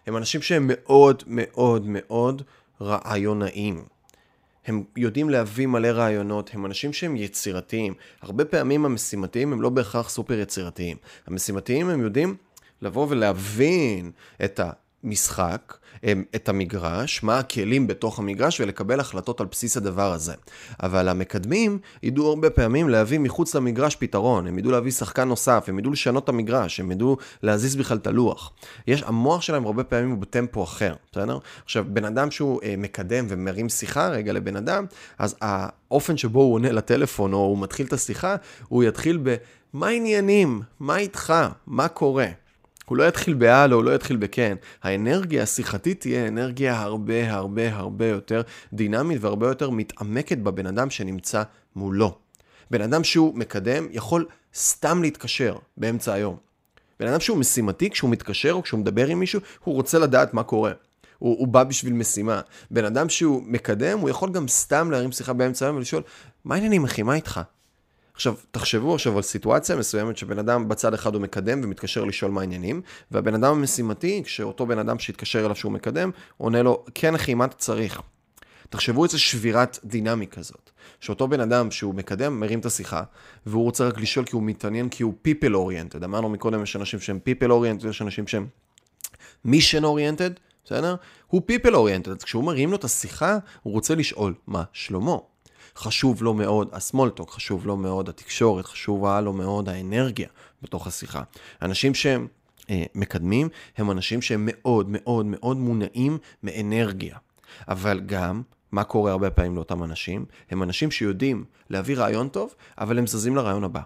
הם אנשים שהם מאוד מאוד מאוד רעיונאים. הם יודעים להביא מלא רעיונות, הם אנשים שהם יצירתיים. הרבה פעמים המשימתיים הם לא בהכרח סופר יצירתיים. המשימתיים הם יודעים לבוא ולהבין את המשחק, את המגרש, מה הכלים בתוך המגרש ולקבל החלטות על בסיס הדבר הזה. אבל המקדמים ידעו הרבה פעמים להביא מחוץ למגרש פתרון, הם ידעו להביא שחקן נוסף, הם ידעו לשנות את המגרש, הם ידעו להזיז בכלל את הלוח. יש, המוח שלהם הרבה פעמים הוא בטמפו אחר, בסדר? עכשיו, בן אדם שהוא אה, מקדם ומרים שיחה רגע לבן אדם, אז האופן שבו הוא עונה לטלפון או הוא מתחיל את השיחה, הוא יתחיל ב... מה העניינים? מה איתך? מה קורה? הוא לא יתחיל בהלו, הוא לא יתחיל בכן. האנרגיה השיחתית תהיה אנרגיה הרבה הרבה הרבה יותר דינמית והרבה יותר מתעמקת בבן אדם שנמצא מולו. בן אדם שהוא מקדם יכול סתם להתקשר באמצע היום. בן אדם שהוא משימתי, כשהוא מתקשר או כשהוא מדבר עם מישהו, הוא רוצה לדעת מה קורה. הוא, הוא בא בשביל משימה. בן אדם שהוא מקדם, הוא יכול גם סתם להרים שיחה באמצע היום ולשאול, מה העניינים אחי, מה איתך? עכשיו, תחשבו עכשיו על סיטואציה מסוימת שבן אדם בצד אחד הוא מקדם ומתקשר לשאול מה העניינים, והבן אדם המשימתי, כשאותו בן אדם שהתקשר אליו שהוא מקדם, עונה לו, כן אחי, מה אתה צריך? תחשבו איזה שבירת דינמי כזאת. שאותו בן אדם שהוא מקדם, מרים את השיחה, והוא רוצה רק לשאול כי הוא מתעניין, כי הוא people oriented. אמרנו מקודם, יש אנשים שהם people oriented, יש אנשים שהם mission oriented, בסדר? הוא people oriented, אז כשהוא מרים לו את השיחה, הוא רוצה לשאול מה שלמה. חשוב לו מאוד הסמולטוק, חשוב לו מאוד התקשורת, חשובה לו מאוד האנרגיה בתוך השיחה. אנשים שהם אה, מקדמים הם אנשים שהם מאוד מאוד מאוד מונעים מאנרגיה. אבל גם, מה קורה הרבה פעמים לאותם אנשים? הם אנשים שיודעים להביא רעיון טוב, אבל הם זזים לרעיון הבא.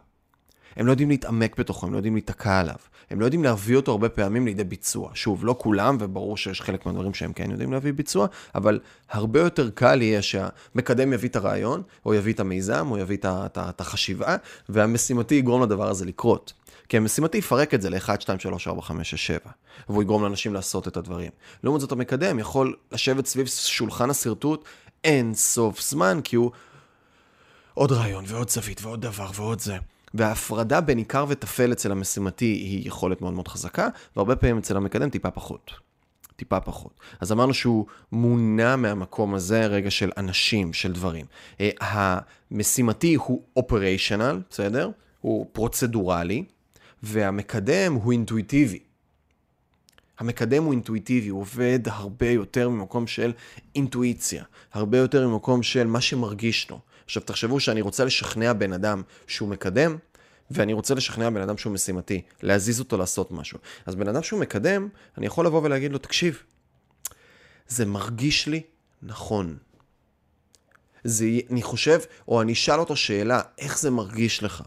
הם לא יודעים להתעמק בתוכו, הם לא יודעים להיתקע עליו. הם לא יודעים להביא אותו הרבה פעמים לידי ביצוע. שוב, לא כולם, וברור שיש חלק מהדברים שהם כן יודעים להביא ביצוע, אבל הרבה יותר קל יהיה שהמקדם יביא את הרעיון, או יביא את המיזם, או יביא את החשיבה, והמשימתי יגרום לדבר הזה לקרות. כי המשימתי יפרק את זה ל-1, 2, 3, 4, 5, 6, 7, והוא יגרום לאנשים לעשות את הדברים. לעומת זאת, המקדם יכול לשבת סביב שולחן השרטוט אין סוף זמן, כי הוא עוד רעיון ועוד זווית ועוד דבר ועוד זה. וההפרדה בין עיקר וטפל אצל המשימתי היא יכולת מאוד מאוד חזקה, והרבה פעמים אצל המקדם טיפה פחות. טיפה פחות. אז אמרנו שהוא מונע מהמקום הזה רגע של אנשים, של דברים. אה, המשימתי הוא אופריישנל, בסדר? הוא פרוצדורלי, והמקדם הוא אינטואיטיבי. המקדם הוא אינטואיטיבי, הוא עובד הרבה יותר ממקום של אינטואיציה, הרבה יותר ממקום של מה שמרגיש לו. עכשיו תחשבו שאני רוצה לשכנע בן אדם שהוא מקדם, ואני רוצה לשכנע בן אדם שהוא משימתי, להזיז אותו לעשות משהו. אז בן אדם שהוא מקדם, אני יכול לבוא ולהגיד לו, תקשיב, זה מרגיש לי נכון. זה, אני חושב, או אני אשאל אותו שאלה, איך זה מרגיש לך?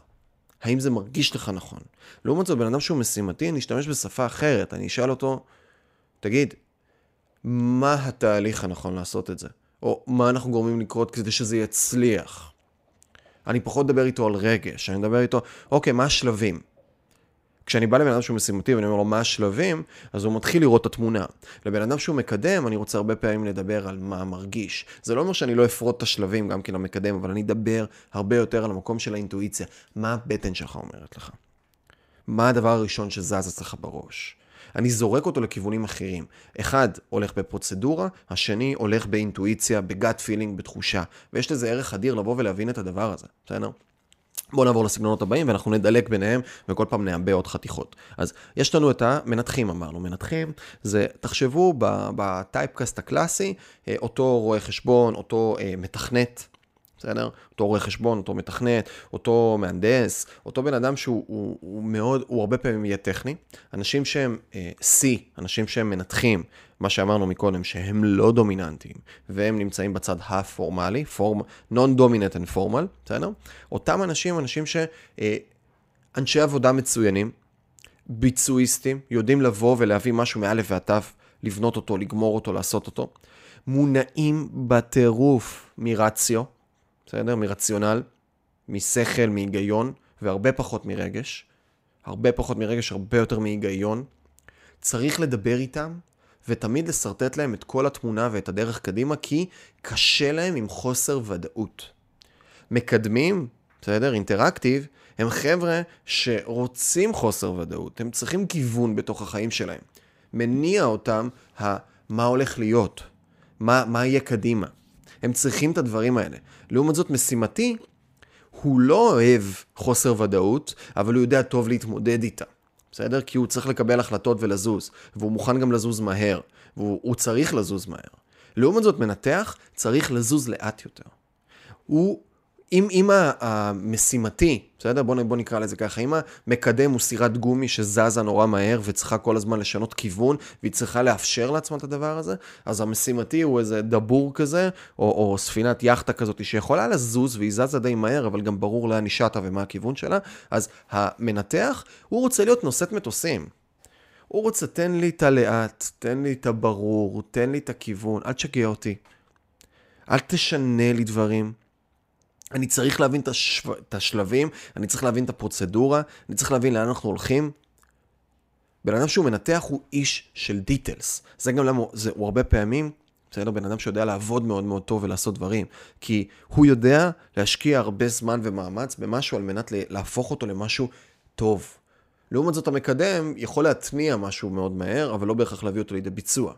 האם זה מרגיש לך נכון? לעומת זאת, בן אדם שהוא משימתי, אני אשתמש בשפה אחרת, אני אשאל אותו, תגיד, מה התהליך הנכון לעשות את זה? או מה אנחנו גורמים לקרות כדי שזה יצליח? אני פחות מדבר איתו על רגש, אני מדבר איתו, אוקיי, מה השלבים? כשאני בא לבן אדם שהוא משימתי ואני אומר לו מה השלבים, אז הוא מתחיל לראות את התמונה. לבן אדם שהוא מקדם, אני רוצה הרבה פעמים לדבר על מה מרגיש. זה לא אומר שאני לא אפרוט את השלבים גם כן למקדם, אבל אני אדבר הרבה יותר על המקום של האינטואיציה. מה הבטן שלך אומרת לך? מה הדבר הראשון שזז אצלך בראש? אני זורק אותו לכיוונים אחרים. אחד הולך בפרוצדורה, השני הולך באינטואיציה, בגאט פילינג, בתחושה. ויש לזה ערך אדיר לבוא ולהבין את הדבר הזה, בסדר? בואו נעבור לסגנונות הבאים ואנחנו נדלק ביניהם וכל פעם נעבה עוד חתיכות. אז יש לנו את המנתחים אמרנו, מנתחים זה, תחשבו בטייפקאסט הקלאסי, אה, אותו רואה חשבון, אותו אה, מתכנת, בסדר? אותו רואה חשבון, אותו מתכנת, אותו מהנדס, אותו בן אדם שהוא הוא, הוא מאוד, הוא הרבה פעמים יהיה טכני. אנשים שהם אה, C, אנשים שהם מנתחים, מה שאמרנו מקודם, שהם לא דומיננטיים, והם נמצאים בצד הפורמלי, non-dominant and formal, בסדר? אותם אנשים, אנשים ש... אה, אנשי עבודה מצוינים, ביצועיסטים, יודעים לבוא ולהביא משהו מאלף ועד תו, לבנות אותו, לגמור אותו, לעשות אותו. מונעים בטירוף מרציו, בסדר? מרציונל, משכל, מהיגיון, והרבה פחות מרגש. הרבה פחות מרגש, הרבה יותר מהיגיון. צריך לדבר איתם, ותמיד לשרטט להם את כל התמונה ואת הדרך קדימה, כי קשה להם עם חוסר ודאות. מקדמים, בסדר? אינטראקטיב, הם חבר'ה שרוצים חוסר ודאות, הם צריכים כיוון בתוך החיים שלהם. מניע אותם ה- מה הולך להיות, מה, מה יהיה קדימה. הם צריכים את הדברים האלה. לעומת זאת, משימתי, הוא לא אוהב חוסר ודאות, אבל הוא יודע טוב להתמודד איתה. בסדר? כי הוא צריך לקבל החלטות ולזוז, והוא מוכן גם לזוז מהר, והוא צריך לזוז מהר. לעומת זאת, מנתח צריך לזוז לאט יותר. הוא אם, אם המשימתי, בסדר? בוא, בוא נקרא לזה ככה, אם המקדם הוא סירת גומי שזזה נורא מהר וצריכה כל הזמן לשנות כיוון והיא צריכה לאפשר לעצמה את הדבר הזה, אז המשימתי הוא איזה דבור כזה, או, או ספינת יאכטה כזאת שיכולה לזוז והיא זזה די מהר, אבל גם ברור לאן היא שטה ומה הכיוון שלה, אז המנתח, הוא רוצה להיות נושאת מטוסים. הוא רוצה, תן לי את הלאט, תן לי את הברור, תן לי את הכיוון, אל תשגע אותי. אל תשנה לי דברים. אני צריך להבין את, השו... את השלבים, אני צריך להבין את הפרוצדורה, אני צריך להבין לאן אנחנו הולכים. בן אדם שהוא מנתח הוא איש של דיטלס. זה גם למה זה, הוא הרבה פעמים בסדר? בן אדם שיודע לעבוד מאוד מאוד טוב ולעשות דברים. כי הוא יודע להשקיע הרבה זמן ומאמץ במשהו על מנת להפוך אותו למשהו טוב. לעומת זאת, המקדם יכול להתניע משהו מאוד מהר, אבל לא בהכרח להביא אותו לידי ביצוע.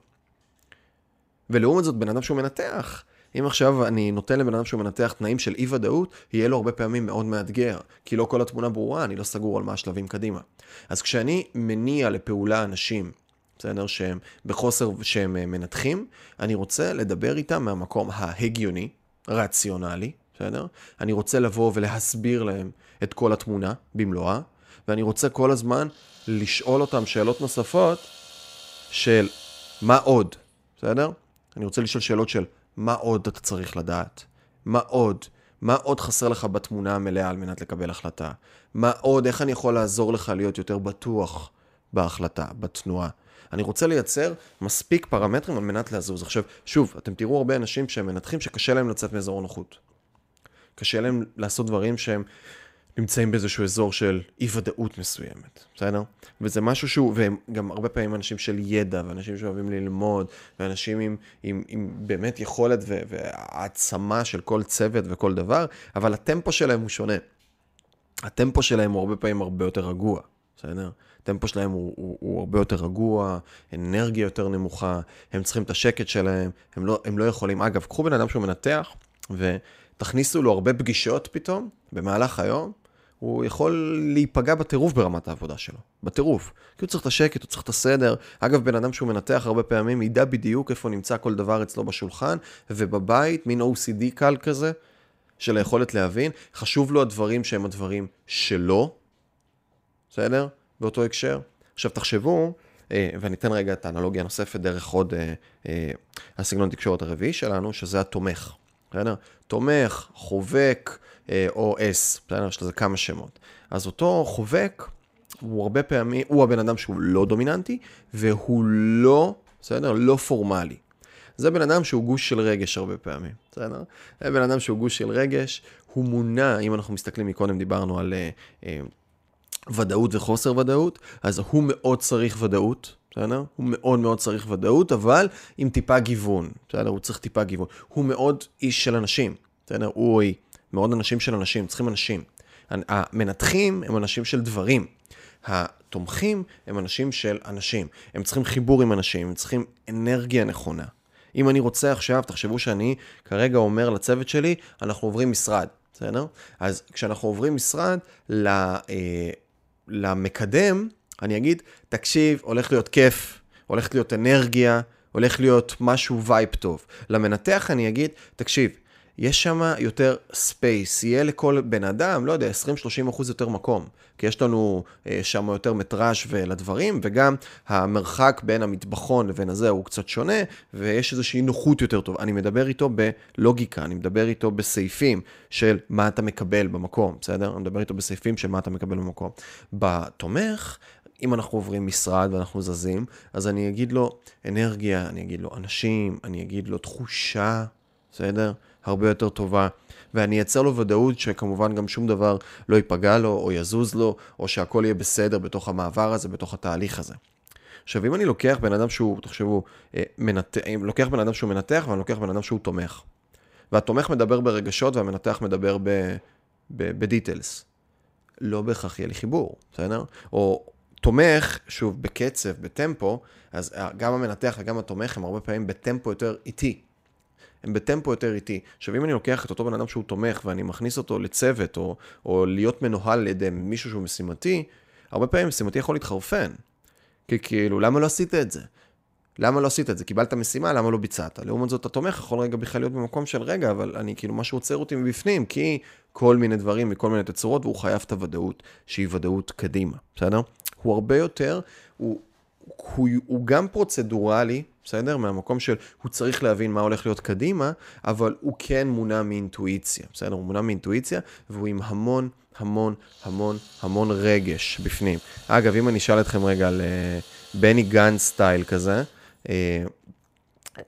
ולעומת זאת, בן אדם שהוא מנתח, אם עכשיו אני נותן לבן אדם שהוא מנתח תנאים של אי-ודאות, יהיה לו הרבה פעמים מאוד מאתגר, כי לא כל התמונה ברורה, אני לא סגור על מה השלבים קדימה. אז כשאני מניע לפעולה אנשים, בסדר, שהם בחוסר, שהם אה, מנתחים, אני רוצה לדבר איתם מהמקום ההגיוני, רציונלי, בסדר? אני רוצה לבוא ולהסביר להם את כל התמונה במלואה, ואני רוצה כל הזמן לשאול אותם שאלות נוספות של מה עוד, בסדר? אני רוצה לשאול שאלות של מה עוד אתה צריך לדעת? מה עוד? מה עוד חסר לך בתמונה המלאה על מנת לקבל החלטה? מה עוד? איך אני יכול לעזור לך להיות יותר בטוח בהחלטה, בתנועה? אני רוצה לייצר מספיק פרמטרים על מנת לזוז. עכשיו, שוב, אתם תראו הרבה אנשים שהם מנתחים שקשה להם לצאת מאזור הנוחות. קשה להם לעשות דברים שהם נמצאים באיזשהו אזור של אי ודאות מסוימת, בסדר? וזה משהו שהוא, והם גם הרבה פעמים אנשים של ידע, ואנשים שאוהבים ללמוד, ואנשים עם, עם, עם באמת יכולת ו, והעצמה של כל צוות וכל דבר, אבל הטמפו שלהם הוא שונה. הטמפו שלהם הוא הרבה פעמים הרבה יותר רגוע, בסדר? הטמפו שלהם הוא, הוא, הוא הרבה יותר רגוע, אנרגיה יותר נמוכה, הם צריכים את השקט שלהם, הם לא, הם לא יכולים, אגב, קחו בן אדם שהוא מנתח, ותכניסו לו הרבה פגישות פתאום, במהלך היום, הוא יכול להיפגע בטירוף ברמת העבודה שלו, בטירוף. כי הוא צריך את השקט, הוא צריך את הסדר. אגב, בן אדם שהוא מנתח הרבה פעמים ידע בדיוק איפה נמצא כל דבר אצלו בשולחן, ובבית, מין OCD קל כזה, של היכולת להבין. חשוב לו הדברים שהם הדברים שלו, בסדר? באותו הקשר. עכשיו תחשבו, אה, ואני אתן רגע את האנלוגיה הנוספת דרך עוד אה, אה, הסגנון תקשורת הרביעי שלנו, שזה התומך. בסדר? תומך, חובק או אס, בסדר? יש לזה כמה שמות. אז אותו חובק, הוא הרבה פעמים, הוא הבן אדם שהוא לא דומיננטי, והוא לא, בסדר? לא פורמלי. זה בן אדם שהוא גוש של רגש הרבה פעמים, בסדר? זה בן אדם שהוא גוש של רגש, הוא מונע, אם אנחנו מסתכלים מקודם, דיברנו על uh, uh, ודאות וחוסר ודאות, אז הוא מאוד צריך ודאות, בסדר? הוא מאוד מאוד צריך ודאות, אבל עם טיפה גיוון, בסדר? הוא צריך טיפה גיוון. הוא מאוד איש של אנשים, בסדר? הוא או היא. מאוד אנשים של אנשים, צריכים אנשים. המנתחים הם אנשים של דברים. התומכים הם אנשים של אנשים. הם צריכים חיבור עם אנשים, הם צריכים אנרגיה נכונה. אם אני רוצה עכשיו, תחשבו שאני כרגע אומר לצוות שלי, אנחנו עוברים משרד, בסדר? אז כשאנחנו עוברים משרד, אה, למקדם, אני אגיד, תקשיב, הולך להיות כיף, הולכת להיות אנרגיה, הולך להיות משהו vibe טוב. למנתח אני אגיד, תקשיב, יש שם יותר space, יהיה לכל בן אדם, לא יודע, 20-30 אחוז יותר מקום. כי יש לנו אה, שם יותר מטראז' ולדברים, וגם המרחק בין המטבחון לבין הזה הוא קצת שונה, ויש איזושהי נוחות יותר טוב. אני מדבר איתו בלוגיקה, אני מדבר איתו בסעיפים של מה אתה מקבל במקום, בסדר? אני מדבר איתו בסעיפים של מה אתה מקבל במקום. בתומך, אם אנחנו עוברים משרד ואנחנו זזים, אז אני אגיד לו אנרגיה, אני אגיד לו אנשים, אני אגיד לו תחושה, בסדר? הרבה יותר טובה. ואני אייצר לו ודאות שכמובן גם שום דבר לא ייפגע לו או יזוז לו, או שהכל יהיה בסדר בתוך המעבר הזה, בתוך התהליך הזה. עכשיו, אם אני לוקח בן אדם שהוא, תחשבו, אה, מנת... לוקח בן אדם שהוא מנתח ואני לוקח בן אדם שהוא תומך. והתומך מדבר ברגשות והמנתח מדבר בדיטלס. לא בהכרח יהיה לי חיבור, בסדר? או תומך, שוב, בקצב, בטמפו, אז גם המנתח וגם התומך הם הרבה פעמים בטמפו יותר איטי. הם בטמפו יותר איטי. עכשיו, אם אני לוקח את אותו בן אדם שהוא תומך ואני מכניס אותו לצוות, או, או להיות מנוהל על ידי מישהו שהוא משימתי, הרבה פעמים משימתי יכול להתחרפן. כי כאילו, למה לא עשית את זה? למה לא עשית את זה? קיבלת משימה, למה לא ביצעת? לעומת זאת, התומך יכול רגע בכלל להיות במקום של רגע, אבל אני כאילו, משהו עוצר אותי מבפנים, כי כל מיני דברים מכל מיני תצורות, והוא חייב את הוודאות, שהיא ודאות קדימה, בסדר? הוא הרבה יותר, הוא, הוא, הוא גם פרוצדורלי, בסדר? מהמקום של הוא צריך להבין מה הולך להיות קדימה, אבל הוא כן מונע מאינטואיציה, בסדר? הוא מונע מאינטואיציה, והוא עם המון, המון, המון, המון רגש בפנים. אגב, אם אני אשאל אתכם רגע על uh, בני גנץ סטייל כזה, uh,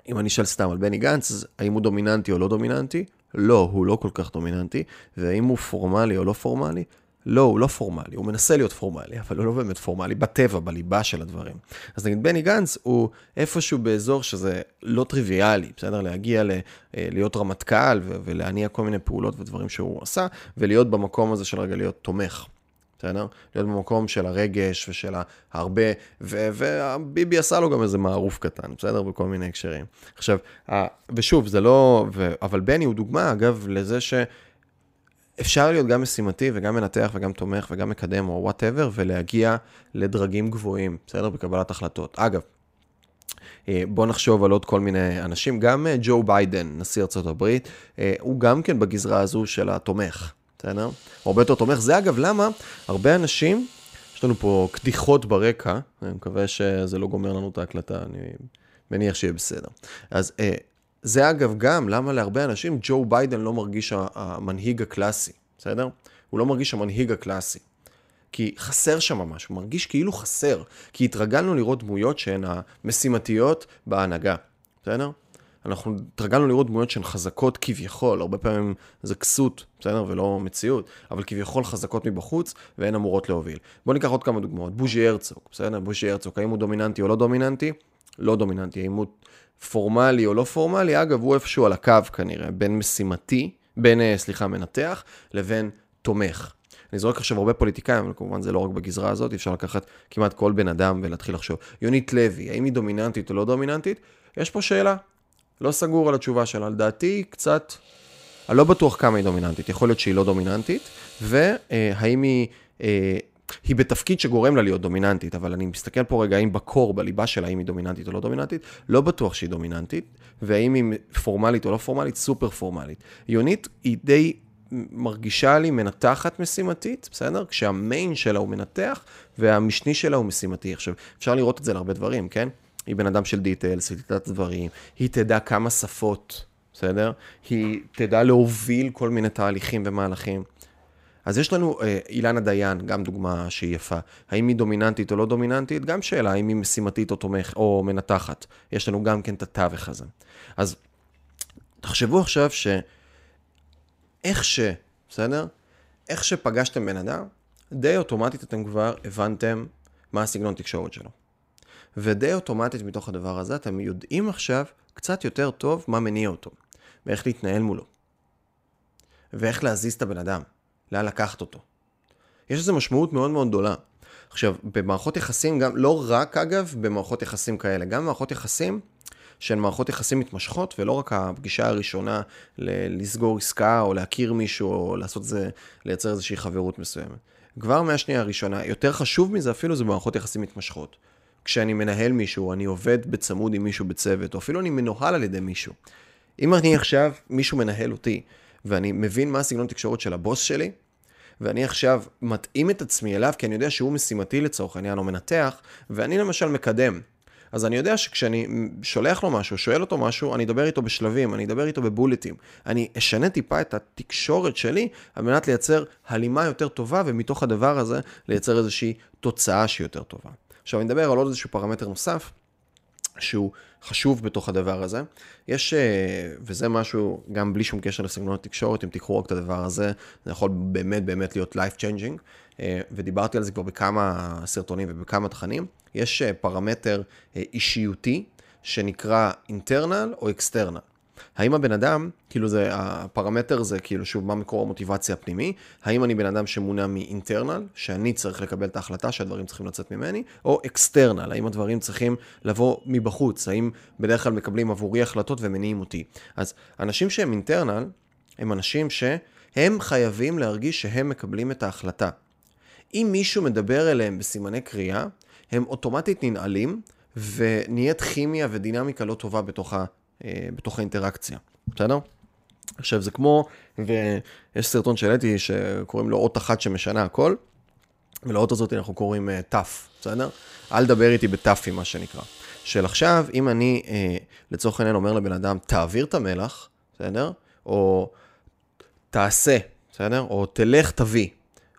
אם אני אשאל סתם על בני גנץ, אז האם הוא דומיננטי או לא דומיננטי? לא, הוא לא כל כך דומיננטי. והאם הוא פורמלי או לא פורמלי? לא, הוא לא פורמלי, הוא מנסה להיות פורמלי, אבל הוא לא באמת פורמלי, בטבע, בליבה של הדברים. אז נגיד בני גנץ הוא איפשהו באזור שזה לא טריוויאלי, בסדר? להגיע ל, אה, להיות רמטכ"ל ולהניע כל מיני פעולות ודברים שהוא עשה, ולהיות במקום הזה של רגע להיות תומך. בסדר? להיות במקום של הרגש ושל הרבה, וביבי עשה לו גם איזה מערוף קטן, בסדר? בכל מיני הקשרים. עכשיו, ושוב, זה לא, ו, אבל בני הוא דוגמה, אגב, לזה ש... אפשר להיות גם משימתי וגם מנתח וגם תומך וגם מקדם או whatever, ולהגיע לדרגים גבוהים, בסדר? בקבלת החלטות. אגב, אה, בוא נחשוב על עוד כל מיני אנשים, גם אה, ג'ו ביידן, נשיא ארה"ב, אה, הוא גם כן בגזרה הזו של התומך, בסדר? הוא הרבה יותר תומך. זה אגב למה הרבה אנשים, יש לנו פה קדיחות ברקע, אני מקווה שזה לא גומר לנו את ההקלטה, אני מניח שיהיה בסדר. אז זה אגב גם למה להרבה אנשים ג'ו ביידן לא מרגיש המנהיג הקלאסי, בסדר? הוא לא מרגיש המנהיג הקלאסי. כי חסר שם משהו, מרגיש כאילו חסר. כי התרגלנו לראות דמויות שהן המשימתיות בהנהגה, בסדר? אנחנו התרגלנו לראות דמויות שהן חזקות כביכול, הרבה פעמים זה כסות, בסדר? ולא מציאות, אבל כביכול חזקות מבחוץ והן אמורות להוביל. בואו ניקח עוד כמה דוגמאות. בוז'י הרצוג, בסדר? בוז'י הרצוג, האם הוא דומיננטי או לא דומיננטי? לא דומיננטי. הוא פורמלי או לא פורמלי, אגב, הוא איפשהו על הקו כנראה, בין משימתי, בין, אה, סליחה, מנתח, לבין תומך. אני זורק עכשיו הרבה פוליטיקאים, אבל כמובן זה לא רק בגזרה הזאת, אפשר לקחת כמעט כל בן אדם ולהתחיל לחשוב. יונית לוי, האם היא דומיננטית או לא דומיננטית? יש פה שאלה. לא סגור על התשובה שלה. לדעתי, קצת... אני לא בטוח כמה היא דומיננטית. יכול להיות שהיא לא דומיננטית, והאם היא... היא בתפקיד שגורם לה להיות דומיננטית, אבל אני מסתכל פה רגע האם בקור, בליבה שלה, האם היא דומיננטית או לא דומיננטית, לא בטוח שהיא דומיננטית, והאם היא פורמלית או לא פורמלית, סופר פורמלית. יונית היא די מרגישה לי מנתחת משימתית, בסדר? כשהמיין שלה הוא מנתח, והמשני שלה הוא משימתי. עכשיו, אפשר לראות את זה להרבה דברים, כן? היא בן אדם של דיטלס, היא תדע דברים, היא תדע כמה שפות, בסדר? היא תדע להוביל כל מיני תהליכים ומהלכים. אז יש לנו אה, אילנה דיין, גם דוגמה שהיא יפה. האם היא דומיננטית או לא דומיננטית? גם שאלה, האם היא משימתית או תומך, או מנתחת. יש לנו גם כן את התווך הזה. אז תחשבו עכשיו שאיך ש... בסדר? איך שפגשתם בן אדם, די אוטומטית אתם כבר הבנתם מה הסגנון תקשורת שלו. ודי אוטומטית מתוך הדבר הזה אתם יודעים עכשיו קצת יותר טוב מה מניע אותו, ואיך להתנהל מולו, ואיך להזיז את הבן אדם. לאן לקחת אותו. יש לזה משמעות מאוד מאוד גדולה. עכשיו, במערכות יחסים, גם, לא רק אגב במערכות יחסים כאלה, גם במערכות יחסים שהן מערכות יחסים מתמשכות, ולא רק הפגישה הראשונה ל- לסגור עסקה, או להכיר מישהו, או לעשות זה, לייצר איזושהי חברות מסוימת. כבר מהשנייה הראשונה, יותר חשוב מזה אפילו זה במערכות יחסים מתמשכות. כשאני מנהל מישהו, אני עובד בצמוד עם מישהו בצוות, או אפילו אני מנוהל על ידי מישהו. אם אני עכשיו, מישהו מנהל אותי, ואני מבין מה הסגנון תקשורת של הבוס שלי, ואני עכשיו מתאים את עצמי אליו, כי אני יודע שהוא משימתי לצורך העניין, או מנתח, ואני למשל מקדם. אז אני יודע שכשאני שולח לו משהו, שואל אותו משהו, אני אדבר איתו בשלבים, אני אדבר איתו בבולטים. אני אשנה טיפה את התקשורת שלי על מנת לייצר הלימה יותר טובה, ומתוך הדבר הזה לייצר איזושהי תוצאה שהיא יותר טובה. עכשיו אני אדבר על עוד איזשהו פרמטר נוסף, שהוא חשוב בתוך הדבר הזה. יש, אה, וזה משהו, גם בלי שום קשר לסגנון התקשורת, אם תיקחו רק את הדבר הזה, זה יכול באמת באמת להיות life changing, אה, ודיברתי על זה כבר בכמה סרטונים ובכמה תכנים. יש אה, פרמטר אישיותי שנקרא internal או external. האם הבן אדם, כאילו זה, הפרמטר זה כאילו שוב מה מקור המוטיבציה הפנימי, האם אני בן אדם שמונע מ internal, שאני צריך לקבל את ההחלטה שהדברים צריכים לצאת ממני, או external, האם הדברים צריכים לבוא מבחוץ, האם בדרך כלל מקבלים עבורי החלטות ומניעים אותי. אז אנשים שהם אינטרנל, הם אנשים שהם חייבים להרגיש שהם מקבלים את ההחלטה. אם מישהו מדבר אליהם בסימני קריאה, הם אוטומטית ננעלים, ונהיית כימיה ודינמיקה לא טובה בתוך בתוך האינטראקציה, בסדר? עכשיו זה כמו, ויש סרטון שהעליתי שקוראים לו אות אחת שמשנה הכל, ולאות הזאת אנחנו קוראים uh, טאף, בסדר? אל תדבר איתי בטאפים, מה שנקרא. של עכשיו, אם אני אה, לצורך העניין אומר לבן אדם, תעביר את המלח, בסדר? או תעשה, בסדר? או תלך תביא,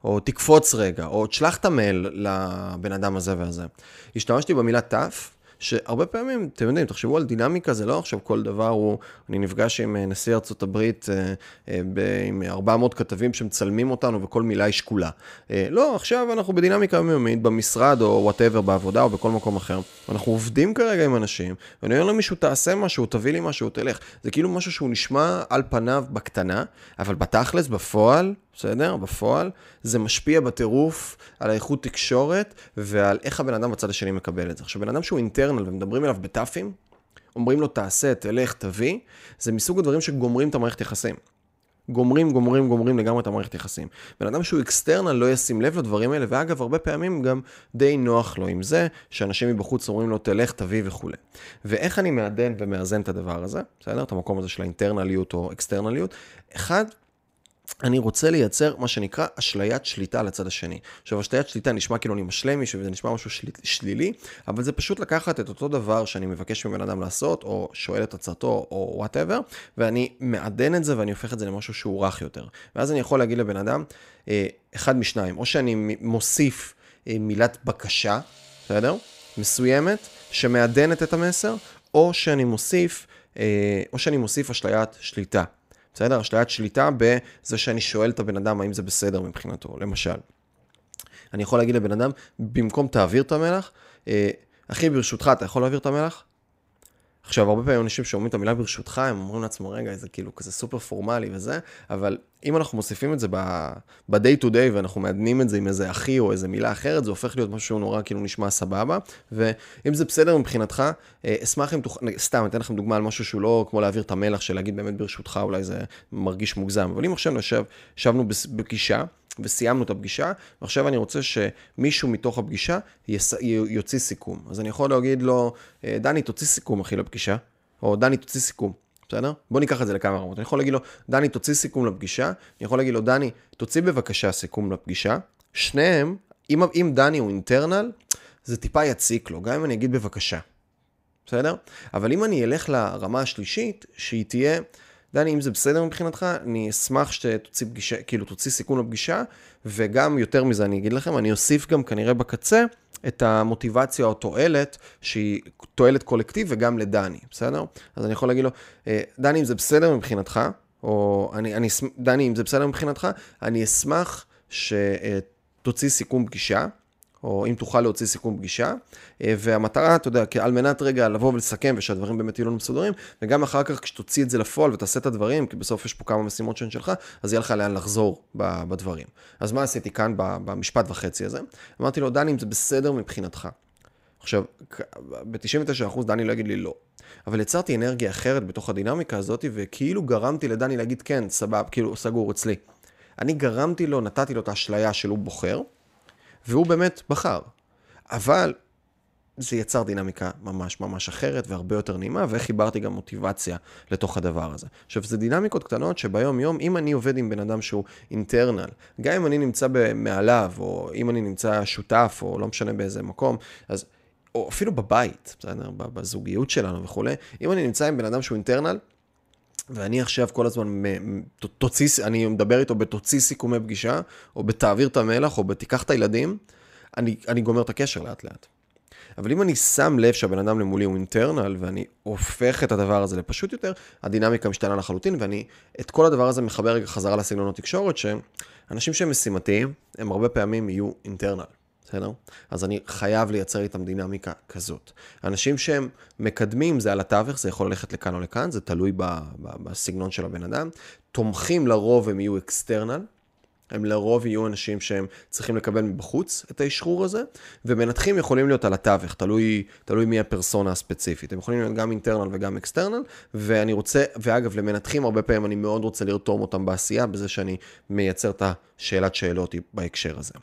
או תקפוץ רגע, או תשלח את המייל לבן אדם הזה והזה. השתמשתי במילה טאף, שהרבה פעמים, אתם יודעים, תחשבו על דינמיקה, זה לא עכשיו כל דבר הוא, אני נפגש עם נשיא ארצות הברית עם 400 כתבים שמצלמים אותנו וכל מילה היא שקולה. לא, עכשיו אנחנו בדינמיקה יומיומית, במשרד או whatever, בעבודה או בכל מקום אחר. אנחנו עובדים כרגע עם אנשים, ואני אומר למישהו, תעשה משהו, תביא לי משהו, תלך. זה כאילו משהו שהוא נשמע על פניו בקטנה, אבל בתכלס, בפועל, בסדר? בפועל, זה משפיע בטירוף על האיכות תקשורת ועל איך הבן אדם בצד השני מקבל את זה. עכשיו, בן אדם שהוא internal ומדברים אליו בתאפים, אומרים לו תעשה, תלך, תביא, זה מסוג הדברים שגומרים את המערכת יחסים. גומרים, גומרים, גומרים לגמרי את המערכת יחסים. בן אדם שהוא אקסטרנל לא ישים לב לדברים האלה, ואגב, הרבה פעמים גם די נוח לו עם זה, שאנשים מבחוץ אומרים לו, תלך, תביא וכולי. ואיך אני מעדן ומאזן את הדבר הזה, בסדר? את המקום הזה של האינטרנליות או אקסטרנליות. אחד, אני רוצה לייצר מה שנקרא אשליית שליטה לצד השני. עכשיו, אשליית שליטה נשמע כאילו אני משלה מישהו וזה נשמע משהו של... שלילי, אבל זה פשוט לקחת את אותו דבר שאני מבקש מבן אדם לעשות, או שואל את עצתו, או וואטאבר, ואני מעדן את זה ואני הופך את זה למשהו שהוא רך יותר. ואז אני יכול להגיד לבן אדם, אה, אחד משניים, או שאני מוסיף אה, מילת בקשה, בסדר? מסוימת, שמעדנת את המסר, או שאני מוסיף, אה, או שאני מוסיף אשליית שליטה. בסדר? אשליית שליטה בזה שאני שואל את הבן אדם האם זה בסדר מבחינתו, למשל. אני יכול להגיד לבן אדם, במקום תעביר את המלח, אה, אחי, ברשותך, אתה יכול להעביר את המלח? עכשיו, הרבה פעמים אנשים שאומרים את המילה ברשותך, הם אומרים לעצמם, רגע, זה כאילו כזה סופר פורמלי וזה, אבל אם אנחנו מוסיפים את זה ב-day to day ואנחנו מעדנים את זה עם איזה אחי או איזה מילה אחרת, זה הופך להיות משהו נורא כאילו נשמע סבבה, ואם זה בסדר מבחינתך, אה, אשמח אם תוכל, סתם, אתן לכם דוגמה על משהו שהוא לא כמו להעביר את המלח, של להגיד באמת ברשותך, אולי זה מרגיש מוגזם, אבל אם עכשיו נשב, ישבנו בפגישה, וסיימנו את הפגישה, ועכשיו אני רוצה שמישהו מתוך הפגישה יס... יוציא סיכום. אז אני יכול להגיד לו, אה, דני, תוציא סיכום, אחי, לפגישה, או דני, תוציא סיכום. בסדר? בוא ניקח את זה לכמה רמות. אני יכול להגיד לו, דני, תוציא סיכום לפגישה. אני יכול להגיד לו, דני, תוציא בבקשה סיכום לפגישה. שניהם, אם, אם דני הוא אינטרנל, זה טיפה יציק לו, גם אם אני אגיד בבקשה. בסדר? אבל אם אני אלך לרמה השלישית, שהיא תהיה, דני, אם זה בסדר מבחינתך, אני אשמח שתוציא פגישה, כאילו תוציא סיכון לפגישה, וגם יותר מזה אני אגיד לכם, אני אוסיף גם כנראה בקצה את המוטיבציה או תועלת, שהיא תועלת קולקטיב וגם לדני, בסדר? אז אני יכול להגיד לו, אה, דני, אם זה בסדר מבחינתך, או אני, אני, דני, אם זה בסדר מבחינתך, אני אשמח שתוציא סיכום פגישה. או אם תוכל להוציא סיכום פגישה. אה, והמטרה, אתה יודע, על מנת רגע לבוא ולסכם ושהדברים באמת יהיו לנו מסודרים, וגם אחר כך כשתוציא את זה לפועל ותעשה את הדברים, כי בסוף יש פה כמה משימות שהן שלך, אז יהיה לך לאן לחזור בדברים. אז מה עשיתי כאן במשפט וחצי הזה? אמרתי לו, דני, אם זה בסדר מבחינתך. עכשיו, ב-99% דני לא יגיד לי לא. אבל יצרתי אנרגיה אחרת בתוך הדינמיקה הזאת, וכאילו גרמתי לדני להגיד כן, סבב, כאילו סגור אצלי. אני גרמתי לו, נתתי לו את האשליה שהוא בוחר, והוא באמת בחר. אבל זה יצר דינמיקה ממש ממש אחרת והרבה יותר נעימה, וחיברתי גם מוטיבציה לתוך הדבר הזה. עכשיו, זה דינמיקות קטנות שביום יום, אם אני עובד עם בן אדם שהוא אינטרנל, גם אם אני נמצא מעליו, או אם אני נמצא שותף, או לא משנה באיזה מקום, אז, או אפילו בבית, בסדר? בזוגיות שלנו וכולי, אם אני נמצא עם בן אדם שהוא אינטרנל, ואני עכשיו כל הזמן תוציא, אני מדבר איתו בתוציא סיכומי פגישה, או בתעביר את המלח, או בתיקח את הילדים, אני, אני גומר את הקשר לאט לאט. אבל אם אני שם לב שהבן אדם למולי הוא אינטרנל, ואני הופך את הדבר הזה לפשוט יותר, הדינמיקה משתנה לחלוטין, ואני את כל הדבר הזה מחבר רגע חזרה לסגנון התקשורת, שאנשים שהם משימתיים, הם הרבה פעמים יהיו אינטרנל. בסדר? אז אני חייב לייצר איתם דינמיקה כזאת. אנשים שהם מקדמים, זה על התווך, זה יכול ללכת לכאן או לכאן, זה תלוי ב, ב, בסגנון של הבן אדם. תומכים לרוב הם יהיו אקסטרנל, הם לרוב יהיו אנשים שהם צריכים לקבל מבחוץ את האשרור הזה, ומנתחים יכולים להיות על התווך, תלוי, תלוי מי הפרסונה הספציפית. הם יכולים להיות גם אינטרנל וגם אקסטרנל, ואני רוצה, ואגב, למנתחים הרבה פעמים אני מאוד רוצה לרתום אותם בעשייה, בזה שאני מייצר את השאלת שאלות בהקשר הזה.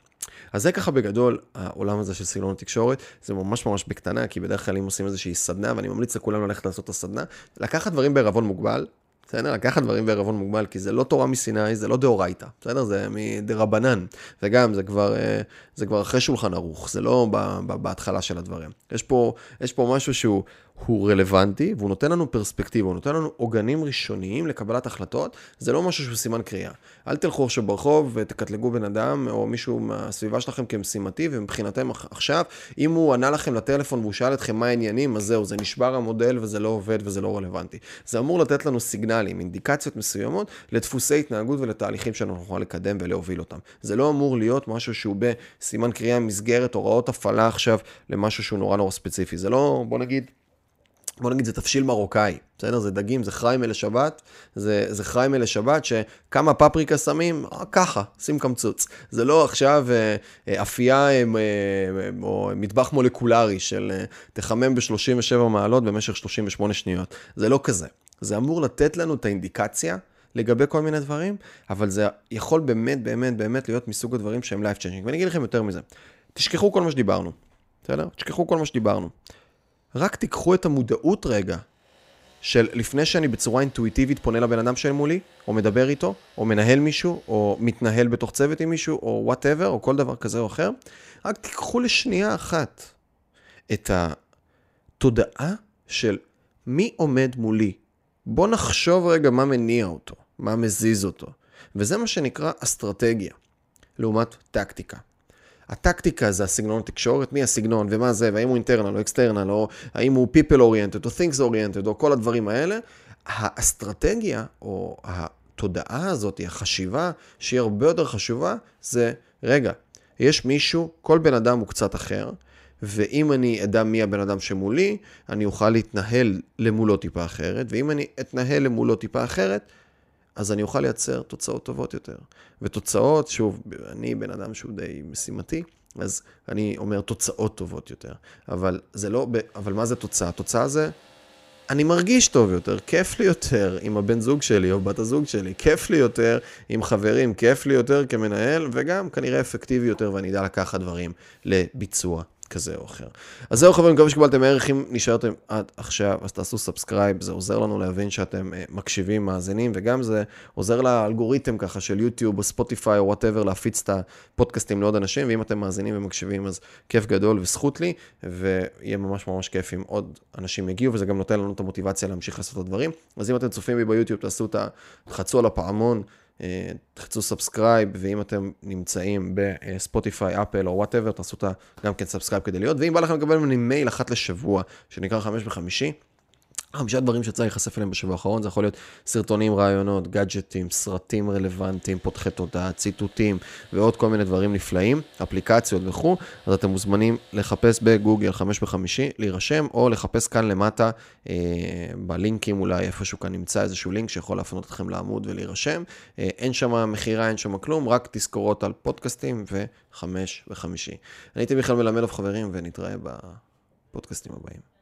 אז זה ככה בגדול, העולם הזה של סגנון התקשורת, זה ממש ממש בקטנה, כי בדרך כלל אם עושים איזושהי סדנה, ואני ממליץ לכולם ללכת לעשות את הסדנה, לקחת דברים בערבון מוגבל, בסדר? לקחת דברים בערבון מוגבל, כי זה לא תורה מסיני, זה לא דאורייתא, בסדר? זה מדרבנן. וגם, זה כבר, אה, זה כבר אחרי שולחן ערוך, זה לא בהתחלה של הדברים. יש פה, יש פה משהו שהוא הוא רלוונטי, והוא נותן לנו פרספקטיבה, הוא נותן לנו עוגנים ראשוניים לקבלת החלטות, זה לא משהו שהוא סימן קריאה. אל תלכו עכשיו ברחוב ותקטלגו בן אדם, או מישהו מהסביבה שלכם כמשימתי, ומבחינתם עכשיו, אם הוא ענה לכם לטלפון והוא שאל אתכם מה העניינים, אז זהו, זה נשבר המודל וזה לא עובד וזה לא רלוונטי. זה אמור לתת לנו סיגנלים, אינדיקציות מסוימות, לדפוסי התנהגות ולתהליכים שאנחנו נוכל לקדם ולהוביל אותם. זה לא אמור להיות משהו שהוא בסימן קריאה, מסגרת, הוראות הפעלה עכשיו, למשהו שהוא נורא נורא ספציפי. זה לא, בוא נגיד, בוא נגיד זה תבשיל מרוקאי, בסדר? זה דגים, זה חריימה לשבת, זה, זה חריימה לשבת שכמה פפריקה שמים, אה, ככה, שים קמצוץ. זה לא עכשיו אה, אה, אפייה אה, או מטבח מולקולרי של תחמם ב-37 מעלות במשך 38 שניות. זה לא כזה. זה אמור לתת לנו את האינדיקציה לגבי כל מיני דברים, אבל זה יכול באמת, באמת, באמת להיות מסוג הדברים שהם life changing. ואני אגיד לכם יותר מזה, תשכחו כל מה שדיברנו, בסדר? תשכחו כל מה שדיברנו. רק תיקחו את המודעות רגע של לפני שאני בצורה אינטואיטיבית פונה לבן אדם שמולי, או מדבר איתו, או מנהל מישהו, או מתנהל בתוך צוות עם מישהו, או וואטאבר, או כל דבר כזה או אחר, רק תיקחו לשנייה אחת את התודעה של מי עומד מולי. בוא נחשוב רגע מה מניע אותו, מה מזיז אותו. וזה מה שנקרא אסטרטגיה, לעומת טקטיקה. הטקטיקה זה הסגנון התקשורת, מי הסגנון ומה זה, והאם הוא אינטרנל או אקסטרנל, או האם הוא people oriented או things oriented, או כל הדברים האלה. האסטרטגיה, או התודעה הזאת, החשיבה, שהיא הרבה יותר חשובה, זה, רגע, יש מישהו, כל בן אדם הוא קצת אחר, ואם אני אדע מי הבן אדם שמולי, אני אוכל להתנהל למולו טיפה אחרת, ואם אני אתנהל למולו טיפה אחרת, אז אני אוכל לייצר תוצאות טובות יותר. ותוצאות, שוב, אני בן אדם שהוא די משימתי, אז אני אומר תוצאות טובות יותר. אבל זה לא, אבל מה זה תוצאה? תוצאה זה, אני מרגיש טוב יותר, כיף לי יותר עם הבן זוג שלי או בת הזוג שלי, כיף לי יותר עם חברים, כיף לי יותר כמנהל, וגם כנראה אפקטיבי יותר ואני אדע לקחת דברים לביצוע. כזה או אחר. אז זהו חברים, מקווה שקיבלתם ערך, אם נשארתם עד עכשיו, אז תעשו subscribe, זה עוזר לנו להבין שאתם uh, מקשיבים, מאזינים, וגם זה עוזר לאלגוריתם ככה של יוטיוב או ספוטיפיי או whatever להפיץ את הפודקאסטים לעוד אנשים, ואם אתם מאזינים ומקשיבים אז כיף גדול וזכות לי, ויהיה ממש ממש כיף אם עוד אנשים יגיעו, וזה גם נותן לנו את המוטיבציה להמשיך לעשות את הדברים. אז אם אתם צופים בי ביוטיוב, תעשו את ה... תחצו על הפעמון. אה, תחצו subscribe, ואם אתם נמצאים בספוטיפיי, אפל או whatever, תעשו את גם כן subscribe כדי להיות, ואם בא לכם לקבל ממני מייל אחת לשבוע, שנקרא חמש בחמישי, חמישה דברים שצריך להיחשף אליהם בשבוע האחרון, זה יכול להיות סרטונים, רעיונות, גאדג'טים, סרטים רלוונטיים, פותחי תודעה, ציטוטים ועוד כל מיני דברים נפלאים, אפליקציות וכו', אז אתם מוזמנים לחפש בגוגל חמש בחמישי, להירשם, או לחפש כאן למטה, אה, בלינקים אולי איפשהו כאן נמצא איזשהו לינק שיכול להפנות אתכם לעמוד ולהירשם. אה, אין שם מכירה, אין שם כלום, רק תזכורות על פודקאסטים וחמש בחמישי. אני הייתי מיכאל מלמדוב חברים, ונתראה בפודקאסטים הבאים.